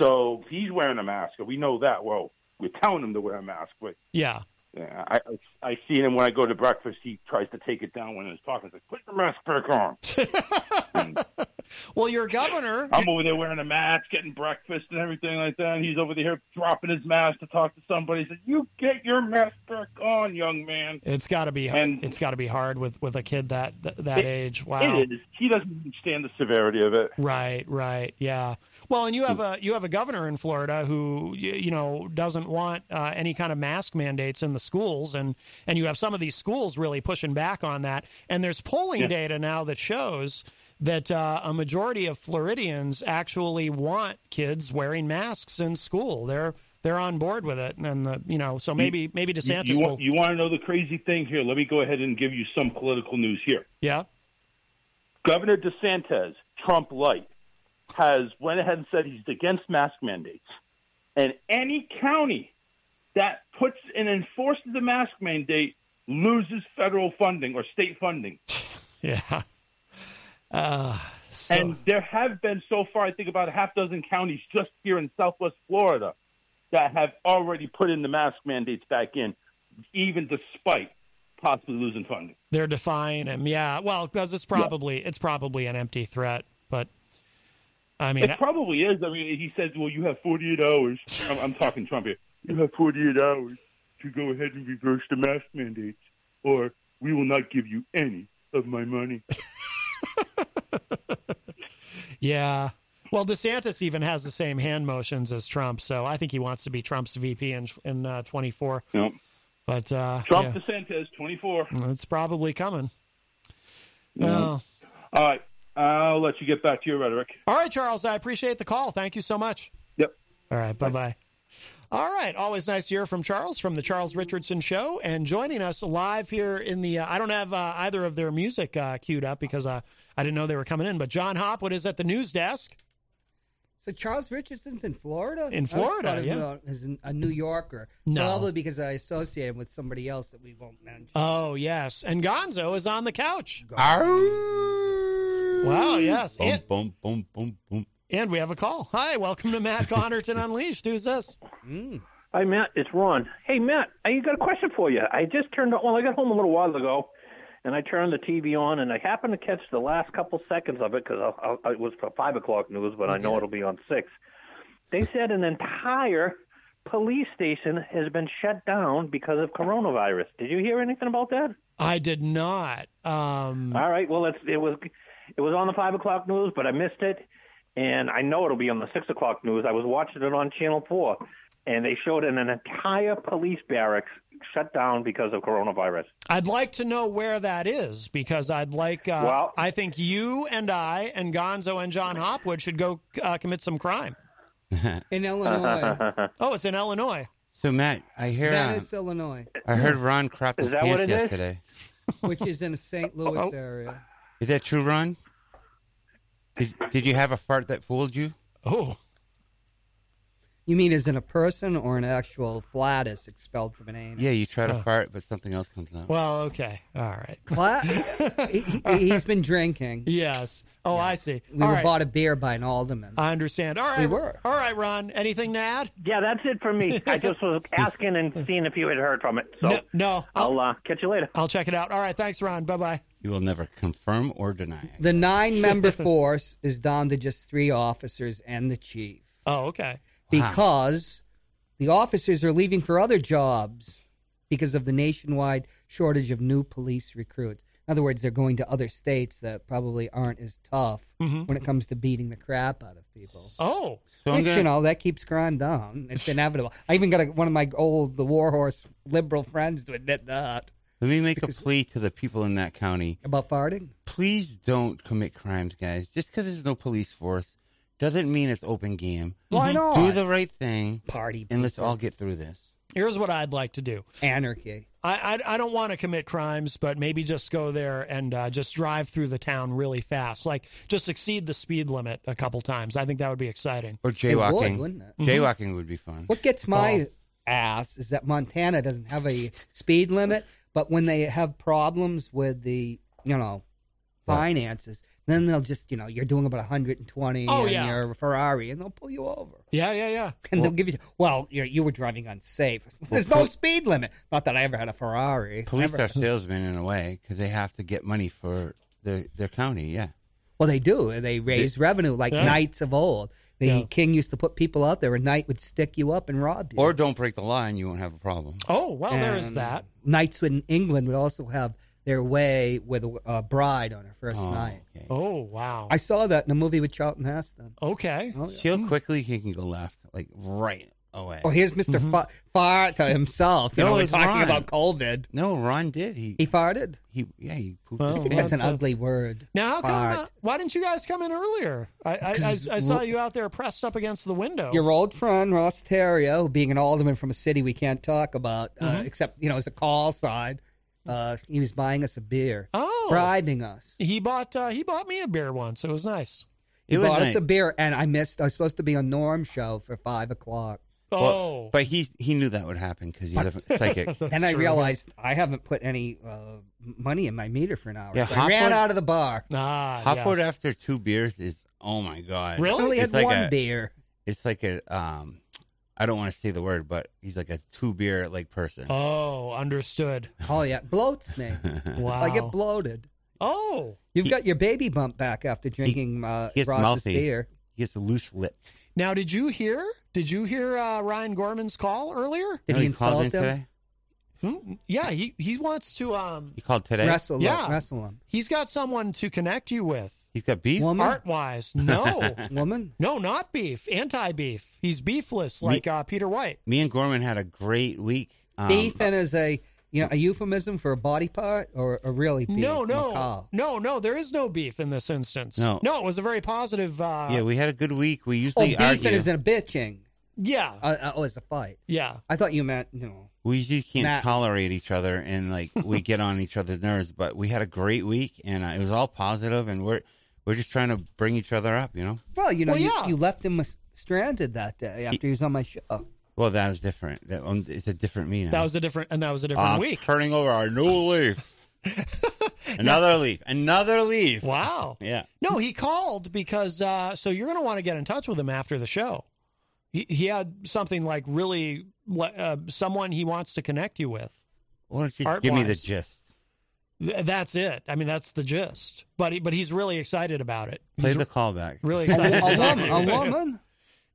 so he's wearing a mask. We know that. Well, we're telling him to wear a mask, but Yeah. Yeah, I I, I see him when I go to breakfast. He tries to take it down when he's talking. He's like, "Put your mask back on." Well, your governor. I'm over there wearing a mask, getting breakfast and everything like that. And he's over there dropping his mask to talk to somebody. He said, "You get your mask back on, young man." It's got to be. And- it's got to be hard with with a kid that that, that It- age. Wow. It is. He doesn't understand the severity of it. Right, right, yeah. Well, and you have a you have a governor in Florida who you know doesn't want uh, any kind of mask mandates in the schools, and and you have some of these schools really pushing back on that. And there's polling Yeah. data now that shows that uh, a majority of Floridians actually want kids wearing masks in school. They're they're on board with it, and the you know so maybe maybe You- DeSantis You, will. want, you want to know the crazy thing here? Let me go ahead and give you some political news here. yeah. Governor DeSantis, Trump light, has went ahead and said he's against mask mandates. And any county that puts and enforces the mask mandate loses federal funding or state funding. Yeah. Uh, so, And there have been so far, I think about a half dozen counties just here in Southwest Florida that have already put in the mask mandates back in, even despite possibly losing funding. they're defying him. Yeah. Well, because it's probably it's probably an empty threat, but I mean, it probably is. I mean, he says, "Well, you have 48 hours." I'm, I'm talking Trump here. You have 48 hours to go ahead and reverse the mask mandates, or we will not give you any of my money. yeah. Well, DeSantis even has the same hand motions as Trump, so I think he wants to be Trump's VP in in uh, 24. Nope. But uh, Trump yeah, DeSantis, 24. it's probably coming. Yeah. Well, All right. I'll let you get back to your rhetoric. All right, Charles, I appreciate the call. Thank you so much. Yep. All right, bye bye. All right, always nice to hear from Charles from the Charles Richardson Show, and joining us live here in the. Uh, I don't have uh, either of their music uh, queued up because uh, I didn't know they were coming in. But Jon Hopwood is at the news desk. So Charles Richardson's in Florida. In Florida, I always thought of yeah. him as a New Yorker. No. probably because I associate him with somebody else that we won't mention. Oh yes, and Gonzo is on the couch. Arr. Wow, yes, Boom, boom, boom, boom, boom. And we have a call. Hi, welcome to Matt Connarton Unleashed. Who's this? Hi, Matt. It's Ron. Hey, Matt, I got a question for you. I just turned on, well, I got home a little while ago, and I turned the TV on, and I happened to catch the last couple seconds of it because it was for 5 o'clock news, but I know it'll be on 6. They said an entire police station has been shut down because of coronavirus. Did you hear anything about that? I did not. Um, All right. Well, it's, it was it was on the five o'clock news, but I missed it, and I know it'll be on the six o'clock news. I was watching it on Channel Four, and they showed an, an entire police barracks shut down because of coronavirus. I'd like to know where that is because I'd like. Uh, Well- I think you and I and Gonzo and Jon Hopwood should go uh, commit some crime. In Illinois. oh, it's in Illinois. So Matt, I hear Venice, Illinois. I heard Ron crap his Is that what pants it is? yesterday. Which is in the St. Louis Oh. area. Is that true, Ron? Did, did you have a fart that fooled you? Oh. You mean as in a person or an actual flatus expelled from an anus? Yeah, you try to Oh. fart, but something else comes out. Well, okay, all right. Cla- he, he- he's been drinking. Yes. Oh, I see. We All were right. bought a beer by an alderman. I understand. All right. We were. All right, Ron. Anything to add? Yeah, that's it for me. I just was asking and seeing if you had heard from it. So No, no. I'll uh, catch you later. I'll check it out. All right. Thanks, Ron. Bye bye. You will never confirm or deny. it. The nine member force is down to just three officers and the chief. Oh, okay. Because the officers are leaving for other jobs because of the nationwide shortage of new police recruits. In other words, they're going to other states that probably aren't as tough Mhm. when it comes to beating the crap out of people. Oh, So I'm Which, gonna- you know, that keeps crime down. It's inevitable. I even got a, one of my old, the warhorse liberal friends to admit that. Let me make a plea to the people in that county. About farting? Please don't commit crimes, guys. Just because there's no police force doesn't mean it's open game. Why not? Do the right thing. Party. And let's all get through this. Here's what I'd like to do. Anarchy. I, I, I don't want to commit crimes, but maybe just go there and uh, just drive through the town really fast. Like just exceed the speed limit a couple times. I think that would be exciting. Or jaywalking. wouldn't it? Jaywalking would be fun. What gets my Oh. ass is that Montana doesn't have a speed limit, but when they have problems with the, you know, finances, then they'll just, you know, you're doing about 120 Oh, on yeah. your Ferrari, and they'll pull you over. Yeah, yeah, yeah. And they'll give you, well, you're, you were driving unsafe. There's no pol- speed limit. Not that I ever had a Ferrari. Police Never. are salesmen in a way because they have to get money for their their county. Yeah. Well, they do. They raise revenue like Yeah. knights of old. The Yeah. king used to put people out there. A knight would stick you up and rob you. Or don't break the law and you won't have a problem. Oh, well, there is that. Knights in England would also have their way with a, a bride on her first Oh, night. Oh, wow. I saw that in a movie with Charlton Heston. Okay. Oh, yeah. See how hmm. quickly he can go left, like right away. Oh, here's mister Fa- fart to himself. You No, know, we're it's talking Ron. about COVID. No, Ron did. He He farted. he yeah he pooped Well, his That's an ugly word. Now, how come? Uh, why didn't you guys come in earlier? I, I, I, I saw you out there pressed up against the window. Your old friend Ross Terrio, being an alderman from a city we can't talk about, uh, Mhm. except you know as a call sign, uh, he was buying us a beer, oh, bribing us. he bought uh, he bought me a beer once. It was nice. He It was bought us nice. a beer, and I missed. I was supposed to be on Norm's show for five o'clock, Oh, Well, but he he knew that would happen because he's a psychic. and I realized I haven't put any uh, money in my meter for an hour. Yeah, so I ran Hopwood- out of the bar. ah, Hopwood yes. after two beers is oh my god. Really? I only It's had like one a- beer. It's like a um, I don't want to say the word, but he's like a two beer like person. Oh, understood. Oh yeah, bloats me. Wow. I get bloated. Oh, You've got your baby bump back after drinking uh, he gets Ross's mouthy. beer. He gets a loose lip. Now did you hear? Did you hear uh, Ryan Gorman's call earlier? Did No, he called in insult him? today. Hmm? Yeah, he he wants to. Um, He called today. Wrestle, Yeah. wrestle him. he's got someone to connect you with. He's got beef. Woman? Art wise, no, Woman? no, not beef, anti beef. He's beefless, like uh, Peter White. Me and Gorman had a great week. Um, Beef and as a you know, a euphemism for a body part or a really beef? No, no, macabre? no, no. There is no beef in this instance. No. no. It was a very positive. Uh, yeah, we had a good week. We usually Oh, usually beefing argue. is a bitching. Yeah. Uh, uh, oh, it's a fight. Yeah. I thought you meant, you know. we usually can't Matt. tolerate each other, and like we get on each other's nerves. But we had a great week, and uh, it was all positive, and we're we're just trying to bring each other up. You know. Well, you know, Well, you, yeah. you left him stranded that day after he was on my show. Well, that was different. That um, it's a different me now. That was a different, and that was a different I'm week. turning over our new leaf. Another leaf. Another leaf. Wow. Yeah. No, he called because uh, so you're going to want to get in touch with him after the show. He, he had something like really uh, someone he wants to connect you with. Why don't you just give me the gist? Th- That's it. I mean, that's the gist. But he, but he's really excited about it. Play He's the callback. really excited. a to talk to woman, a woman.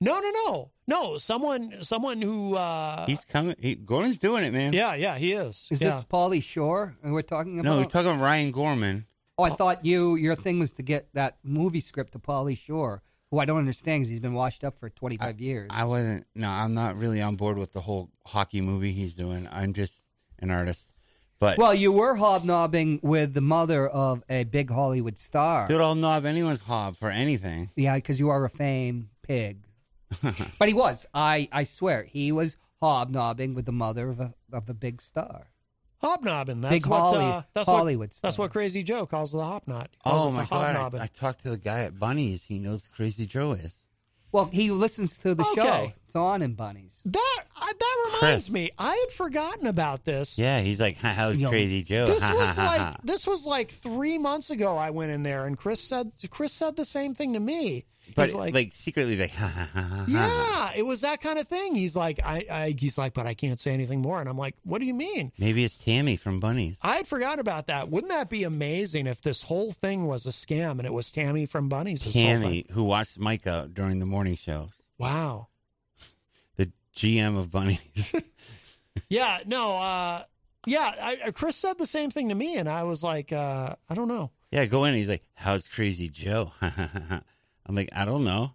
No, no, no, no. Someone, someone who. Uh, He's coming. He, Gordon's doing it, man. yeah, yeah, he is. Is yeah. this Pauly Shore we're talking about? No, we're talking about Ryan Gorman. Oh, I thought you your thing was to get that movie script to Pauly Shore, who I don't understand because he's been washed up for 25 years. I wasn't. No, I'm not really on board with the whole hockey movie he's doing. I'm just an artist. But well, you were hobnobbing with the mother of a big Hollywood star. dude, I'll knob anyone's hob for anything. Yeah, because you are a fame pig. but he was. I, I swear, he was hobnobbing with the mother of a of a big star. hobnobbing. That's Big what. Holly- uh, that's Hollywood What, that's star. what Crazy Joe calls the hopknot. He calls Oh it my god! hobnobbing. I, I talked to the guy at Bunny's. He knows Crazy Joe is. Well, he listens to the show. Okay. It's on in Bunnies. That I, that reminds Chris. me. I had forgotten about this. Yeah, he's like, "Ha, "How's You know, Crazy Joe?" This Ha, was ha, ha, like ha. this was like three months ago. I went in there and Chris said Chris said the same thing to me. but He's like, like, secretly, like, ha, ha, ha, ha, ha. yeah, it was that kind of thing. He's like, I, I, he's like, but I can't say anything more. And I'm like, what do you mean? Maybe it's Tammy from Bunny's. I had forgotten about that. Wouldn't that be amazing if this whole thing was a scam and it was Tammy from Bunnies? this whole time? Tammy, who watched Micah during the morning shows, Wow. GM of bunnies. Yeah. No. uh Yeah. I, uh, Chris said the same thing to me, and I was like, uh I don't know. yeah, go in. He's like, "How's Crazy Joe?" I'm like, "I don't know.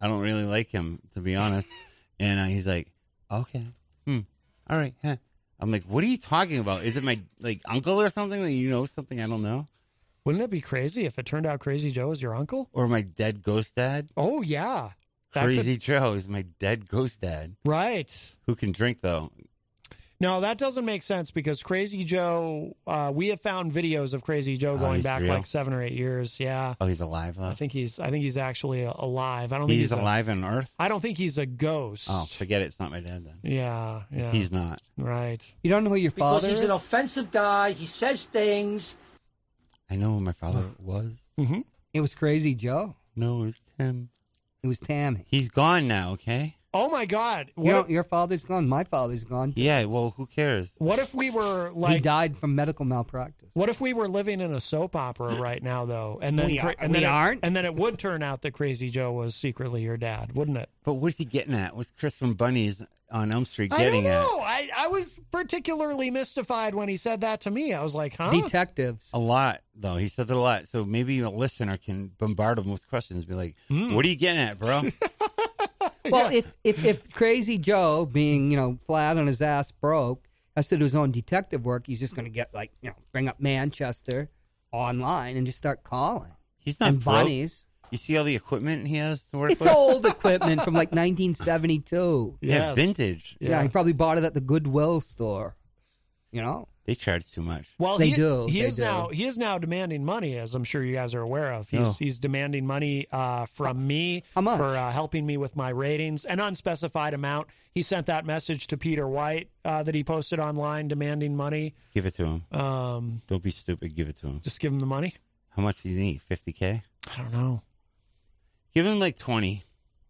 I don't really like him, to be honest." and uh, he's like, "Okay, hmm, all right." Huh. I'm like, "What are you talking about? Is it my like uncle or something that you know something I don't know, Wouldn't it be crazy if it turned out Crazy Joe is your uncle? or my dead ghost dad?" Oh yeah. That could- Crazy Joe is my dead ghost dad. Right. Who can drink though? No, that doesn't make sense because Crazy Joe, uh, we have found videos of Crazy Joe Oh, going he's back real? like seven or eight years. Yeah. Oh, he's alive though. I think he's, I think he's actually alive. I don't think He's he's a- alive on Earth. I don't think he's a ghost. Oh, forget it. It's not my dad then. Yeah. Yeah. He's not. right. You don't know who your father. Because father he's is? an offensive guy. He says things. I know who my father was. Mm-hmm. It was Crazy Joe. No, it was Tim. It was Tammy. He's gone now. Okay. Oh my God. What, You know, if, your father's gone. My father's gone. Yeah. Well, who cares? what if we were like he died from medical malpractice. what if we were living in a soap opera right now though? And then, We are- and we then it- aren't. and then it would turn out that Crazy Joe was secretly your dad, wouldn't it? But what's he getting at? What's Chris from Bunnies on Elm Street getting I don't getting at? know. I, I was particularly mystified when he said that to me. I was like, huh? Detectives. A lot, though. He says it a lot. So maybe a listener can bombard him with questions. Be like, Hmm. "What are you getting at, bro?" Well, if, if if Crazy Joe, being you know flat on his ass broke, has to do his own detective work, he's just going to get like you know bring up Manchester online and just start calling. He's not and broke. bunnies. You see all the equipment he has to work It's with. old equipment from like 1972. Yeah, Yes. vintage. Yeah. he probably bought it at the Goodwill store. You know, They charge too much. Well, They he, do, He they is do. now. He is now demanding money, as I'm sure you guys are aware of. He's No. he's demanding money uh, from me for uh, helping me with my ratings, an unspecified amount. He sent that message to Peter White uh, that he posted online, demanding money. Give it to him. Um, Don't be stupid. Give it to him. just give him the money. How much do you need? Fifty k. I don't know. Give him like twenty.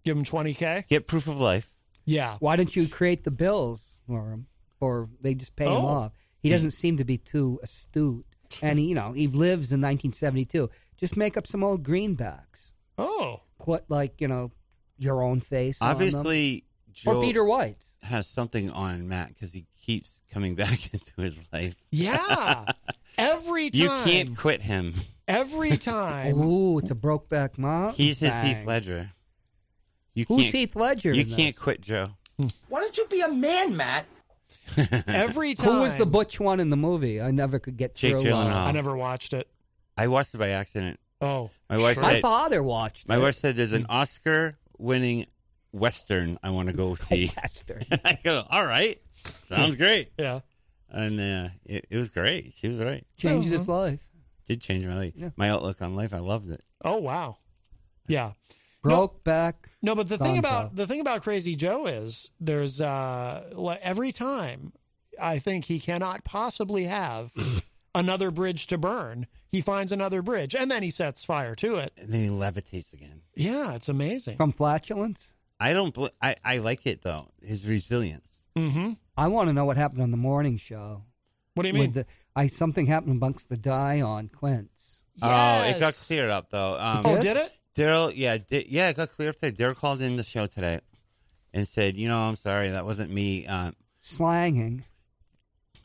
Give him 20k. Get proof of life. Yeah. why don't you create the bills for him, or they just pay him Oh. off? He hmm. doesn't seem to be too astute, and he, you know he lives in 1972. Just make up some old greenbacks. Oh. Put like you know your own face. on them. Obviously, or Peter White. has something on Matt because he keeps coming back into his life. Yeah. Every time. You can't quit him. Every time. Ooh, it's a Brokeback Mountain. He's his thing. Heath Ledger. You Who's can't, Heath Ledger? You in can't this? quit Joe. Why don't you be a man, Matt? Every time. Who was the butch one in the movie? I never could get Jake through. Gyllenhaal. I never watched it. I watched it by accident. Oh, My wife sure. My said, father watched. My it. wife said there's an Oscar-winning western I want to go see. Western. I go, all right, sounds great. Yeah. And uh, it, it was great. She was right. Changed his life. Did change my life. Yeah. My outlook on life. I loved it. Oh wow. Yeah. Broke back. No, but the thing Gonzo. about the thing about Crazy Joe is there's uh every time I think he cannot possibly have another bridge to burn. He finds another bridge and then he sets fire to it. And then he levitates again. Yeah, it's amazing. From flatulence. I don't. bel I I like it though. His resilience. Mm-hmm. I want to know what happened on the morning show. What do you mean? The, I something happened amongst the die on Quince. Oh, it got cleared up though. Um, Oh, did it? Daryl, yeah, di- yeah, it got cleared up today. Daryl called in the show today and said, "You know, I'm sorry, that wasn't me." Um, Slanging.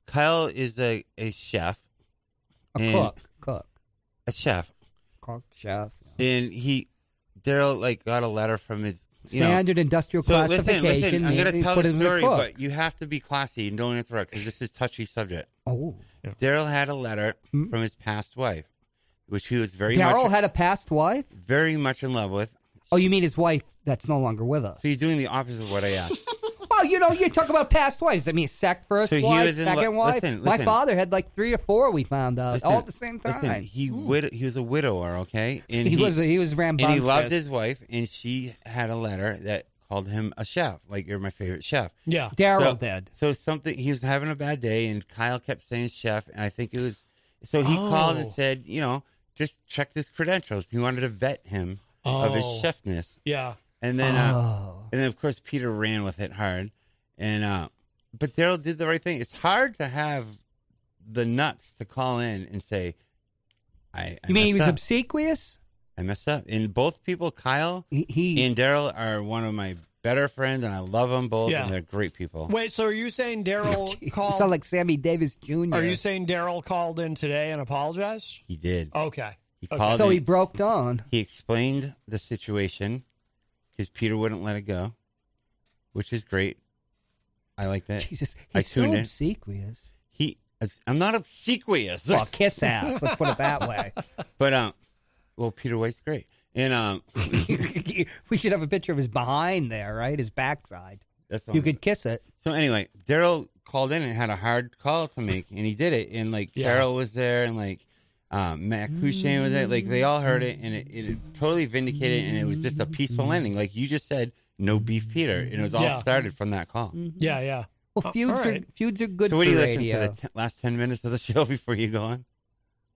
Kyle is a, a chef, A and- cook. Cook. a chef, Cook. Chef. and he Daryl like got a letter from his you know- Standard industrial So listen, classification. listen, I'm they- going to tell put the it the story, but you have to be classy and don't interrupt because this is touchy subject. Oh. Daryl had a letter from his past wife, which he was very Daryl much, had a past wife? very much in love with. Oh, you mean his wife that's no longer with us? So he's doing the opposite of what I asked. Well, you know, you talk about past wives. I mean, sec first So he wife, was in lo- second wife. listen, My listen. father had like three or four. We found out Listen, all at the same time. Listen, he hmm. wid- he was a widower, okay? And He was- he was and he rambunctious. loved his wife, and she had a letter that called him a chef, like you're my favorite chef. Yeah. Daryl So- did. So something he was having a bad day, and Kyle kept saying chef, and I think it was so he called and Oh. said, you know, just check his credentials. He wanted to vet him of his Oh. chefness. Yeah. And then, uh, Oh. and then of course Peter ran with it hard, and uh, but Daryl did the right thing. It's hard to have the nuts to call in and say, "I." I You mean he was up. obsequious? I messed up. And both people, Kyle he, and Daryl, are one of my better friends, and I love them both, Yeah. and they're great people. Wait, so are you saying Daryl You called sound like Sammy Davis Jr. Are you saying Daryl called in today and apologized? He did. Okay. He Okay. called so in- he broke down. He explained the situation because Peter wouldn't let it go, which is great. I like that. Jesus, I he's so tuned in. obsequious. He, I'm not obsequious. Well, kiss ass. Let's put it that way. But um, well, Peter White's great, and um, we should have a picture of his behind there, right? His backside. that's You could kiss it. So anyway, Daryl called in and had a hard call to make, and he did it. And like Yeah. Daryl was there, and like um, Matt Couchane was there. Like they all heard it, and it, it totally vindicated, and it was just a peaceful ending. Like you just said, no beef, Peter, and it was all Yeah. started from that call. Yeah, yeah. Well, feuds all right. are feuds are good so what for do you listen to the t- last ten minutes of the show before you go on?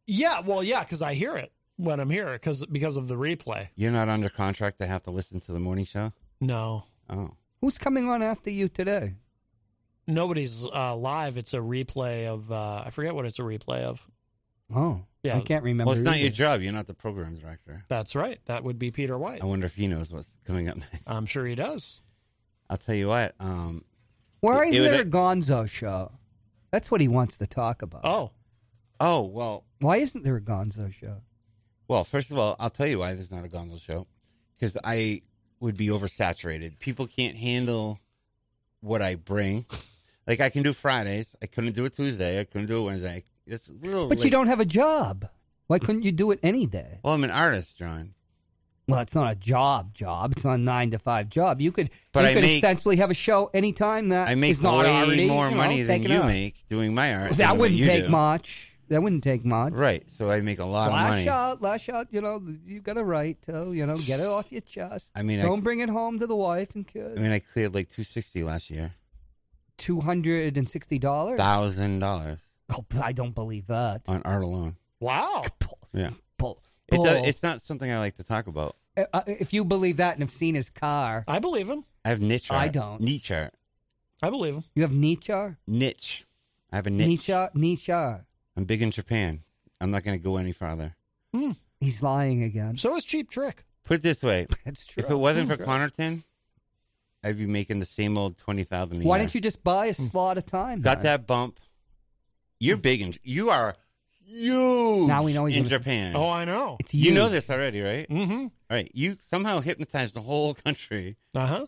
Yeah, well, yeah, because I hear it when I'm here because because of the replay. You're not under contract to have to listen to the morning show. No, Oh, Who's coming on after you today? nobody's uh, live. It's a replay of uh, I forget what it's a replay of. Oh, Yeah. I can't remember. well, it's not either. your job. You're not the program director. That's right. That would be Peter White. I wonder if he knows what's coming up next. I'm sure he does. I'll tell you what. Um, Why it is would- there a Gonzo show? That's what he wants to talk about. Oh, oh well, Why isn't there a Gonzo show? Well, first of all, I'll tell you why this is not a Gonzo show. Because I would be oversaturated. People can't handle what I bring. Like I can do Fridays. I couldn't do it Tuesday. I couldn't do it Wednesday. It's a little. But you don't have a job. Why couldn't you do it any day? Well, I'm an artist, John. Well, it's not a job job. It's not a nine to five job. You could But you I could make- ostensibly have a show anytime that I make is not already, more you know, money than you make doing my art. That wouldn't take do. much. That wouldn't take much. Right. So I make a lot of lash money. out, lash out. You know, you got a right to, you know, get it off your chest. I mean, don't bring it home to the wife and kids. I mean, I cleared like two sixty last year. Two hundred and sixty dollars. Thousand dollars Oh, I don't believe that. on art alone. wow. Yeah. Bull. It does, it's not something I like to talk about. Uh, uh, if you believe that and have seen his car, I believe him. I have niche art. I don't. Niche art. I believe him. you have Nietzsche. Niche. I have a niche. Nietzsche. Nietzsche. I'm big in Japan. I'm not going to go any farther. Hmm. He's lying again. So is Cheap Trick. Put it this way: That's true. if it wasn't for True. Connarton, I'd be making the same old twenty thousand. Why didn't you just buy a slot of time? got then? that bump? You're big in. You are huge. Now we know he's in gonna- Japan. Oh, I know. It's you know this already, right? Mm-hmm. All right. You somehow hypnotized the whole country Uh huh.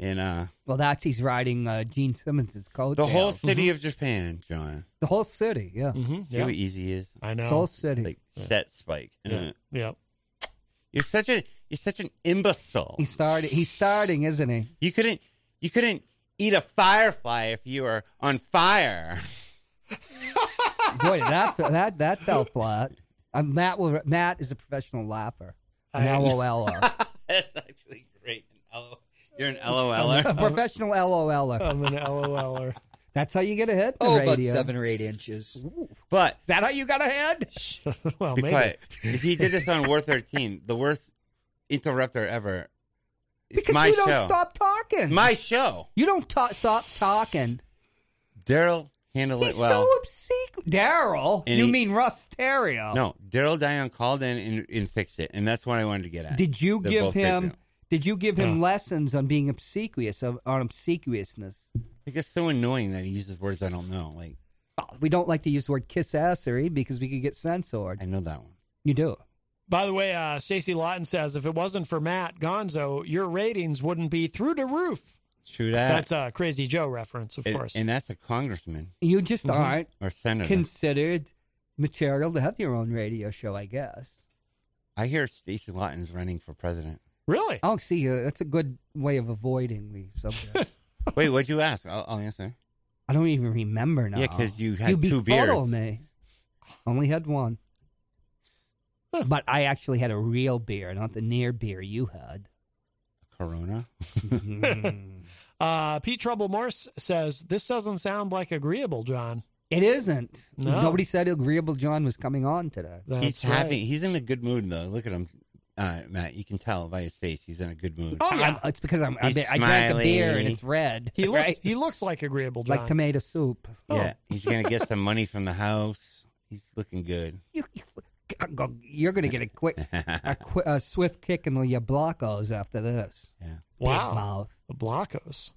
And uh, Well, that's he's riding uh, Gene Simmons' coat. the whole city of Japan, John. the whole city, yeah. Mm-hmm. See how easy he is. I know. Soul City. Like set spike. Yeah. yeah. You're such a you're such an imbecile. He's starting. He's starting, isn't he? You couldn't you couldn't eat a firefly if you were on fire. Boy, that that that fell flat. Uh, Matt will, Matt is a professional laugher. An I- LOLer. That's actually great. An LO You're an LOLer. a professional LOLer. I'm an LOLer. That's how you get a hit. in the Oh, about radio. seven or eight inches. But Is that how you got a head? well, be maybe. quiet. He did this on War 13, the worst interrupter ever. It's Because my you don't show. stop talking. My show. You don't ta- stop talking. Daryl handled He's it well. so obsequious. Daryl? And You he- mean Russ Terrio? No, Daryl Dion called in and, and fixed it, and that's what I wanted to get at. Did you They're give both great him? now. Did you give him lessons on being obsequious of, on obsequiousness? It's just so annoying that he uses words I don't know. Like We don't like to use the word kissassery because we could get censored. I know that one. You do. By the way, uh, Stacey Lawton says if it wasn't for Matt Gonzo, your ratings wouldn't be through the roof. True that. That's a Crazy Joe reference, of And- course. and that's a congressman You just Mhm. aren't or senator. considered material to have your own radio show, I guess. I hear Stacey Lawton's running for president. Really? Oh, see, uh, that's a good way of avoiding the subject. Wait, what'd you ask? I'll, I'll answer. I don't even remember now. Yeah, because you had you two beers. me. Only had one. but I actually had a real beer, not the near beer you had. Corona. uh, Pete Trouble Morse says this doesn't sound like agreeable, John. It isn't. No. Nobody said Agreeable John was coming on today. he's happy. He's in a good mood though. Look at him, uh, Matt. You can tell by his face. He's in a good mood. Oh, yeah. I'm- it's because I'm, I, He's I drank a beer and smiling. it's red. He looks right? he looks like agreeable, John. like tomato soup. Yeah, he's gonna get some money from the house. He's looking good. You, you, are going to get a quick, a, qu- a swift kick in the blocos after this. Yeah. Big Wow. mouth. The Blocos.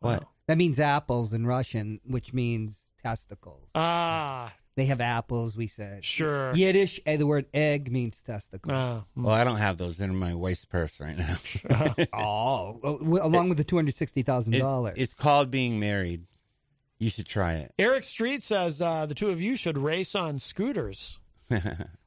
What? That means apples in Russian, which means testicles. Ah, They have apples, we said. sure. Yiddish, eh, the word egg means testicle. Ah, Well, I don't have those in my waist purse right now. oh, well, w- along with the $260,000. it's called being married. You should try it. Eric Street says uh, the two of you should race on scooters.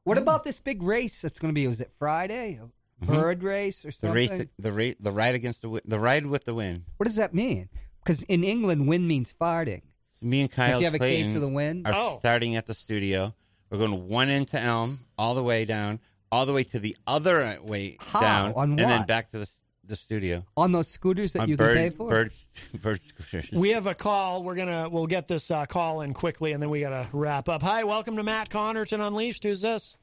What about this big race that's going to be? Was it Friday? A Mhm. bird race or The something? race, the rate, the ride against the wi- the ride with the wind. What does that mean? Because in England, wind means farting. So me and Kyle if you have a Clayton case of the wind, are Oh. starting at the studio. We're going one end to Elm, all the way down, all the way to the other way How? down, On and then what? back to the, s- the studio. on those scooters that on you bird, can pay for. Bird, bird scooters. We have a call. We're gonna we'll get this uh, call in quickly, and then we gotta wrap up. Hi, welcome to Matt Connarton Unleashed. Who's this?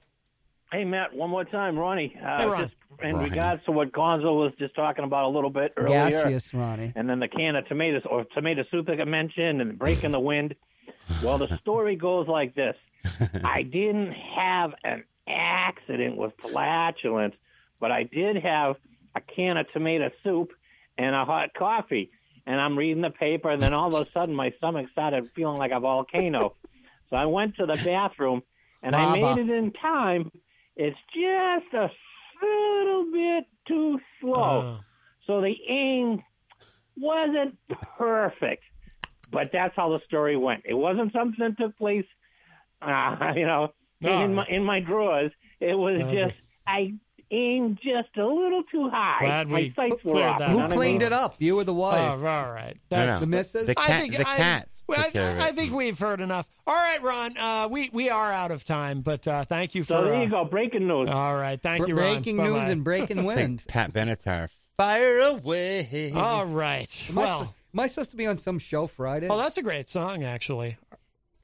Hey, Matt, one more time, Ronnie. Uh, Hey, Ron. Just in Ronnie. regards to what Gonzo was just talking about a little bit earlier, Gaseous, Ronnie. and then the can of tomatoes or tomato soup that I mentioned, and breaking the wind. Well, the story goes like this: I didn't have an accident with flatulence, but I did have a can of tomato soup and a hot coffee. And I'm reading the paper, and then all of a sudden, my stomach started feeling like a volcano. so I went to the bathroom, and I made it in time. It's just a little bit too slow. So the aim wasn't perfect, but that's how the story went. It wasn't something that took place, uh, you know, in my in my drawers. It was just I aimed just a little too high. Glad my we sights were cleared off. that Who know cleaned it up? You or the Oh, wife? all right. That's no. the missus? The I cat, think the I- cats. Well, took care of I, I it. think we've heard enough. All right, Ron. Uh, we we are out of time, but uh, thank you for. So there uh, you go, breaking news. All right, thank Br- you, Ron. breaking news Bye-bye. and breaking Think wind. Pat Benatar, fire away. All right. Am I, Well, sp- am I supposed to be on some show Friday? oh, that's a great song, actually.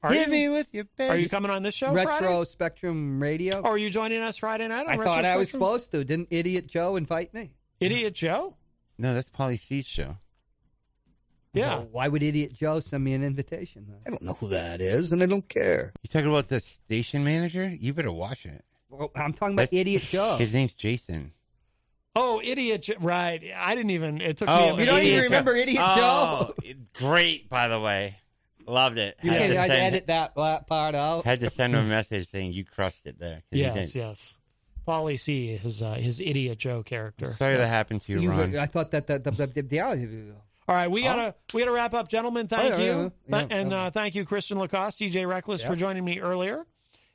Are Hit you, me with your are you coming on this show Retro Friday? Spectrum Radio. Or are you joining us Friday night? On I Retro thought I was Spectrum? supposed to. Didn't Idiot Joe invite me? Idiot Joe? No, that's Polly C's show. Yeah. Well, why would Idiot Joe send me an invitation then? I don't know who that is, and I don't care. You talking about the station manager? You better watch it. Well, I'm talking about That's- Idiot Joe. His name's Jason. Oh, Idiot Joe. Right. I didn't even. It took me. Oh, a you don't even Idiot remember Idiot oh, Joe? great, by the way. Loved it. You Had can to I'd send- edit that part out. Had to send him a message saying you crushed it there. Yes, yes. Paulie C, his uh, his idiot Joe character. Sorry that Yes. happened to you, You- Ron. I thought that that the, the, the, the All right, we gotta we gotta wrap up, gentlemen. Thank Oh, yeah, you, yeah, yeah. And uh, thank you, Christian LaCoss, DJ Reckless, Yeah. for joining me earlier,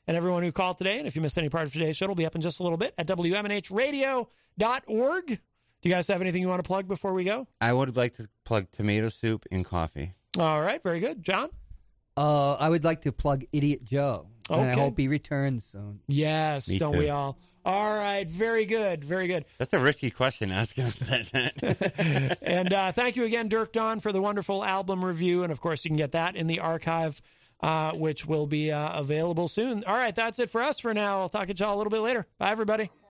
and everyone who called today. And if you missed any part of today's show, it'll be up in just a little bit at wmnhradio.org. Do you guys have anything you want to plug before we go? I would like to plug tomato soup and coffee. All right, very good, John. Uh, I would like to plug Idiot Joe. And I hope he returns soon. Yes, Me don't too. we all? All right, very good, very good. That's a risky question asking us that. and uh, thank you again, Dirk Don, for the wonderful album review. And of course, you can get that in the archive, uh, which will be uh, available soon. All right, that's it for us for now. I'll talk to y'all a little bit later. Bye, everybody.